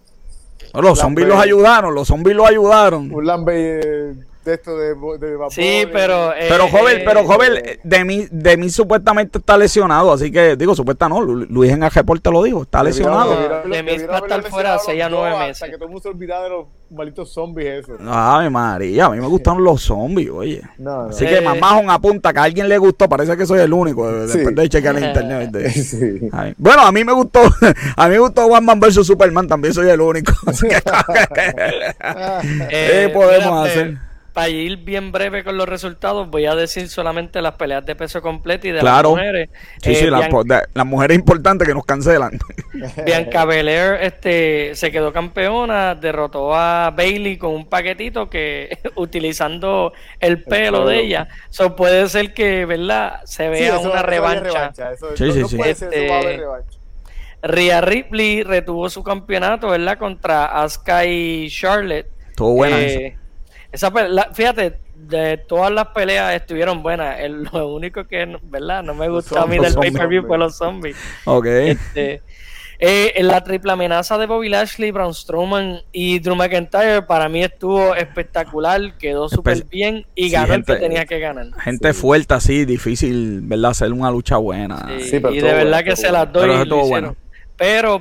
No, los zombies los ayudaron, los zombies los ayudaron. un lambe, eh, de esto de, de vapor Sí, pero. eh, Pero joven, eh, pero joven, de mí, de mí supuestamente está lesionado, así que digo, supuesta no, Lu- Luis en el reporte lo dijo, está lesionado. De mí va a estar fuera lesionado seis a los nueve meses. Hasta que todo el mundo se olvidara de los malditos zombies esos. Ay, María, a mí me gustan los zombies, oye. No, no. Así Eh. que mamá un apunta que a alguien le gustó, parece que soy el único, eh, Sí. después de chequear en internet. (laughs) de- Sí. Bueno, a mí me gustó, (laughs) a mí me gustó Batman vs Superman, también soy el único. (laughs) Así que, ¿Qué podemos hacer? Para ir bien breve con los resultados, voy a decir solamente las peleas de peso completo y de Claro. las mujeres. Sí, Eh, sí, las Bian- las mujeres importantes que nos cancelan. (laughs) Bianca Belair este, se quedó campeona, derrotó a Bailey con un paquetito que (laughs) utilizando el pelo de ella. So puede ser que, ¿verdad? Se vea una revancha. Sí, no, sí, no sí. puede ser, eso va a haber Este, revancha. Rhea Ripley retuvo su campeonato, ¿verdad? Contra Asuka y Charlotte. Estuvo buena Eh, esa. la- fíjate, de todas las peleas estuvieron buenas. El- lo único que, ¿verdad? No me gustó a mí zombies, del pay-per-view fue los zombies. Ok. Este, eh, en la triple amenaza de Bobby Lashley, Braun Strowman y Drew McIntyre para mí estuvo espectacular, quedó súper bien y sí, ganó gente- el que tenía que ganar. Gente fuerte así, difícil, ¿verdad? Hacer una lucha buena. Sí, Sí, pero y de verdad bueno, que se las doy. Pero lo bueno.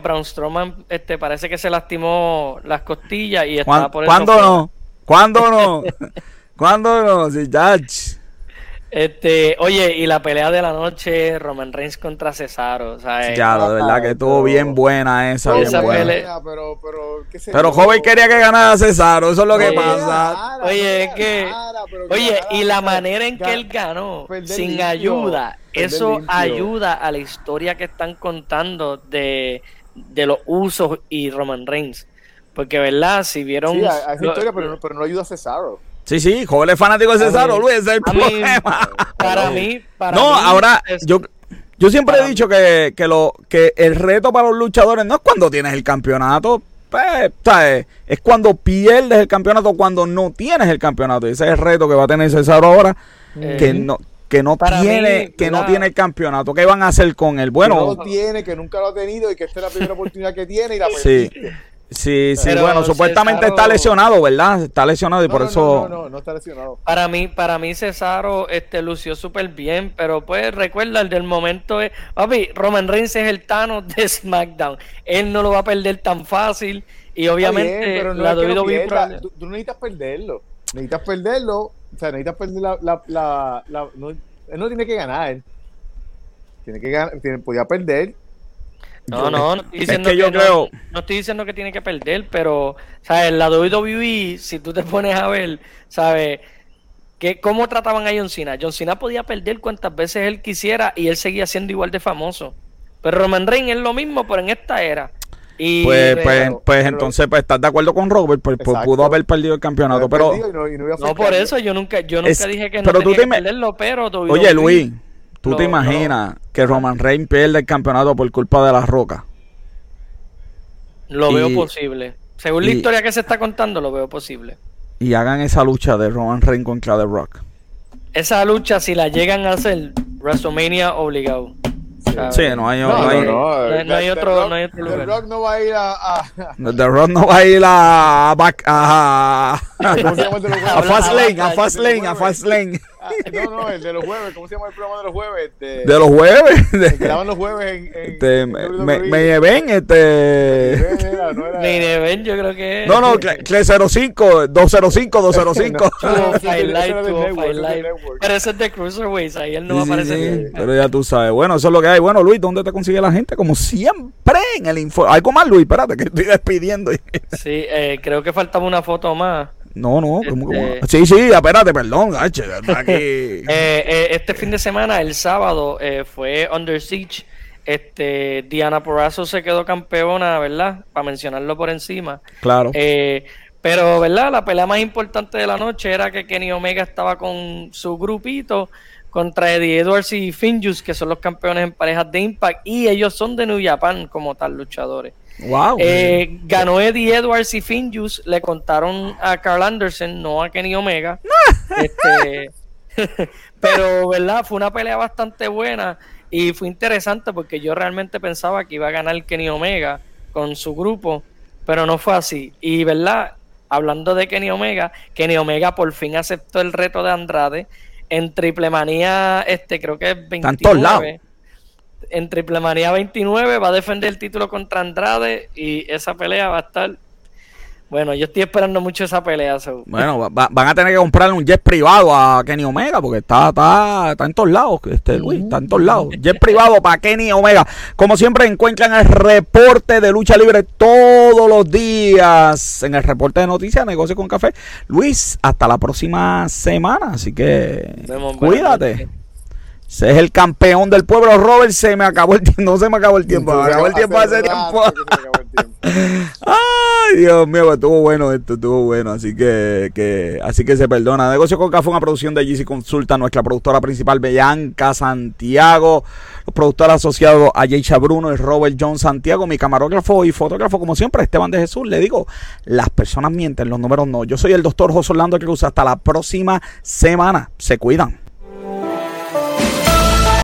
Braun Strowman este, parece que se lastimó las costillas y ¿Cuán- estaba por eso ¿Cuándo fuera. no? ¿Cuándo no? ¿Cuándo no? Ch. Este, oye, y la pelea de la noche, Roman Reigns contra Cesaro, o sea, Ya, de verdad que estuvo pero- bien buena esa, bien Esa buena. pelea- Pero, pero, qué sé Pero joven quería que ganara Cesaro, eso es lo que Oye, pasa. ganara, Oye, que es que- que Oye, ganara, y la pero- manera en que él ganó, sin limpio, ayuda, eso limpio. ayuda a la historia que están contando de, de los usos y Roman Reigns. Porque, ¿verdad? Si vieron... Sí, a, a esa lo- historia, pero, no- pero no ayuda a Cesaro. Sí, sí, joven es fanático de Cesaro, Luis, ese es el a mí- problema. (laughs) para mí... Para No, mí, ahora, es- yo, yo siempre para he dicho que, que, lo, que el reto para los luchadores no es cuando tienes el campeonato, pues, ¿sabes? es cuando pierdes el campeonato, cuando no tienes el campeonato. Ese es el reto que va a tener Cesaro ahora, Eh, que no que no para tiene mí, que no tiene el campeonato. ¿Qué van a hacer con él? que Bueno, no lo tiene, que nunca lo ha tenido y que esta es la primera oportunidad que tiene y la Sí. Sí, sí, Pero bueno, supuestamente Cesaro- está lesionado, ¿verdad? Está lesionado y No, por no, eso... No, no, no, no está lesionado. Para mí, para mí Cesaro este, lució súper bien, pero pues recuerda el del momento es, papi, Roman Reigns es el Thanos de SmackDown. Él no lo va a perder tan fácil y obviamente Está bien, pero no la es que lo WWE probable- tú, tú no necesitas perderlo. Necesitas perderlo. O sea, necesitas perder la. la, la, la- no, él no tiene que ganar. Tiene que ganar. Tiene, podía perder. No, no, no estoy diciendo que yo no- creo- no, estoy diciendo que tiene que perder, pero sabes, la WWE, si tú te (laughs) pones a ver, sabes, que cómo trataban a John Cena. John Cena podía perder cuantas veces él quisiera y él seguía siendo igual de famoso. Pero Roman Reigns es lo mismo, pero en esta era. Y Pues, pues, pero- pues pero- entonces, pues estás de acuerdo con Robert, pues, pues, Exacto. pudo haber perdido el campeonato, Pero pero... perdido y no- y por eso yo nunca, yo nunca Es- dije que no pero tú tenía te que me- perderlo, pero WWE Oye, Luis, ¿tú lo- te imaginas que Roman Reigns pierde el campeonato por culpa de la roca? lo y- veo posible. Según la historia que se está contando, lo veo posible. Y hagan esa lucha de Roman Reigns contra The Rock. Esa lucha, si la llegan a hacer, WrestleMania obligado. Sí, no hay, No, no no, hay- no. No- no hay The otro- no hay otro The lugar. Rock no va a ir a. a- (laughs) The Rock no va a ir a, back- a, ¿Cómo se llama el de los a jueves? Fast Lane, a Habla- Fast habla- Lane, a Fast Lane. Ah, (laughs) No, no, el de los jueves. ¿Cómo se llama el programa de los juees? De, De los jueves. el que De, daban los jueves en. en este, en me, me ven, este. Era, no era- yo creo que es. No, no, 305, 205, 205. No, Tuvo ese Fight era Live, del tuvo network, Fight ese era del Live. network. Pero ese es de Cruiserweights, ahí él no va a aparecer. pero ya tú sabes. Bueno, eso es lo que hay. Bueno, Luis, ¿dónde te consigue la gente? Como siempre en el info. ¿Algo más, Luis? Espérate, que estoy despidiendo. Sí, eh, creo que faltaba una foto más. No, no. ¿cómo que Este-? Sí, sí, espérate, perdón. Aquí. (laughs) Eh, eh, este fin de semana, el sábado, eh, fue Under Siege. Este, Diana Porrazo se quedó campeona, ¿verdad? Para mencionarlo por encima. claro. Eh, pero, ¿verdad? La pelea más importante de la noche era que Kenny Omega estaba con su grupito contra Eddie Edwards y Finjus, que son los campeones en parejas de Impact, y ellos son de New Japan como tal luchadores. Wow. Eh, ganó Eddie Edwards y Finjus, le contaron a Carl Anderson, no a Kenny Omega. (laughs) Este, (laughs) pero, ¿verdad? Fue una pelea bastante buena y fue interesante porque yo realmente pensaba que iba a ganar Kenny Omega con su grupo, pero no fue así. Y, ¿verdad? hablando de Kenny Omega, Kenny Omega por fin aceptó el reto de Andrade en Triple Manía, este creo que es 29. En Triple Manía 29 va a defender el título contra Andrade y esa pelea va a estar bueno, yo estoy esperando mucho esa pelea. Bueno, van a tener que comprarle un jet privado a Kenny Omega porque está, está, está en todos lados, este Luis, está en todos lados. Jet privado para Kenny Omega. Como siempre encuentran el reporte de lucha libre todos los días en el reporte de noticias, negocio con café. Luis, hasta la próxima semana, así que cuídate. Ese es el campeón del pueblo, Robert. Se me acabó el tiempo. No se me acabó el tiempo. Me acabó el tiempo hace tiempo. (laughs) Ay, Dios mío, pues, estuvo bueno esto, estuvo bueno. Así que, que, así que se perdona. Negocio con Café, una producción de GC Consulta, nuestra productora principal, Bianca Santiago, los productores asociados a Yeisha Bruno y Robert John Santiago, mi camarógrafo y fotógrafo, como siempre, Esteban de Jesús. Le digo, las personas mienten, los números no. Yo soy el doctor José Orlando usa hasta la próxima semana. Se cuidan.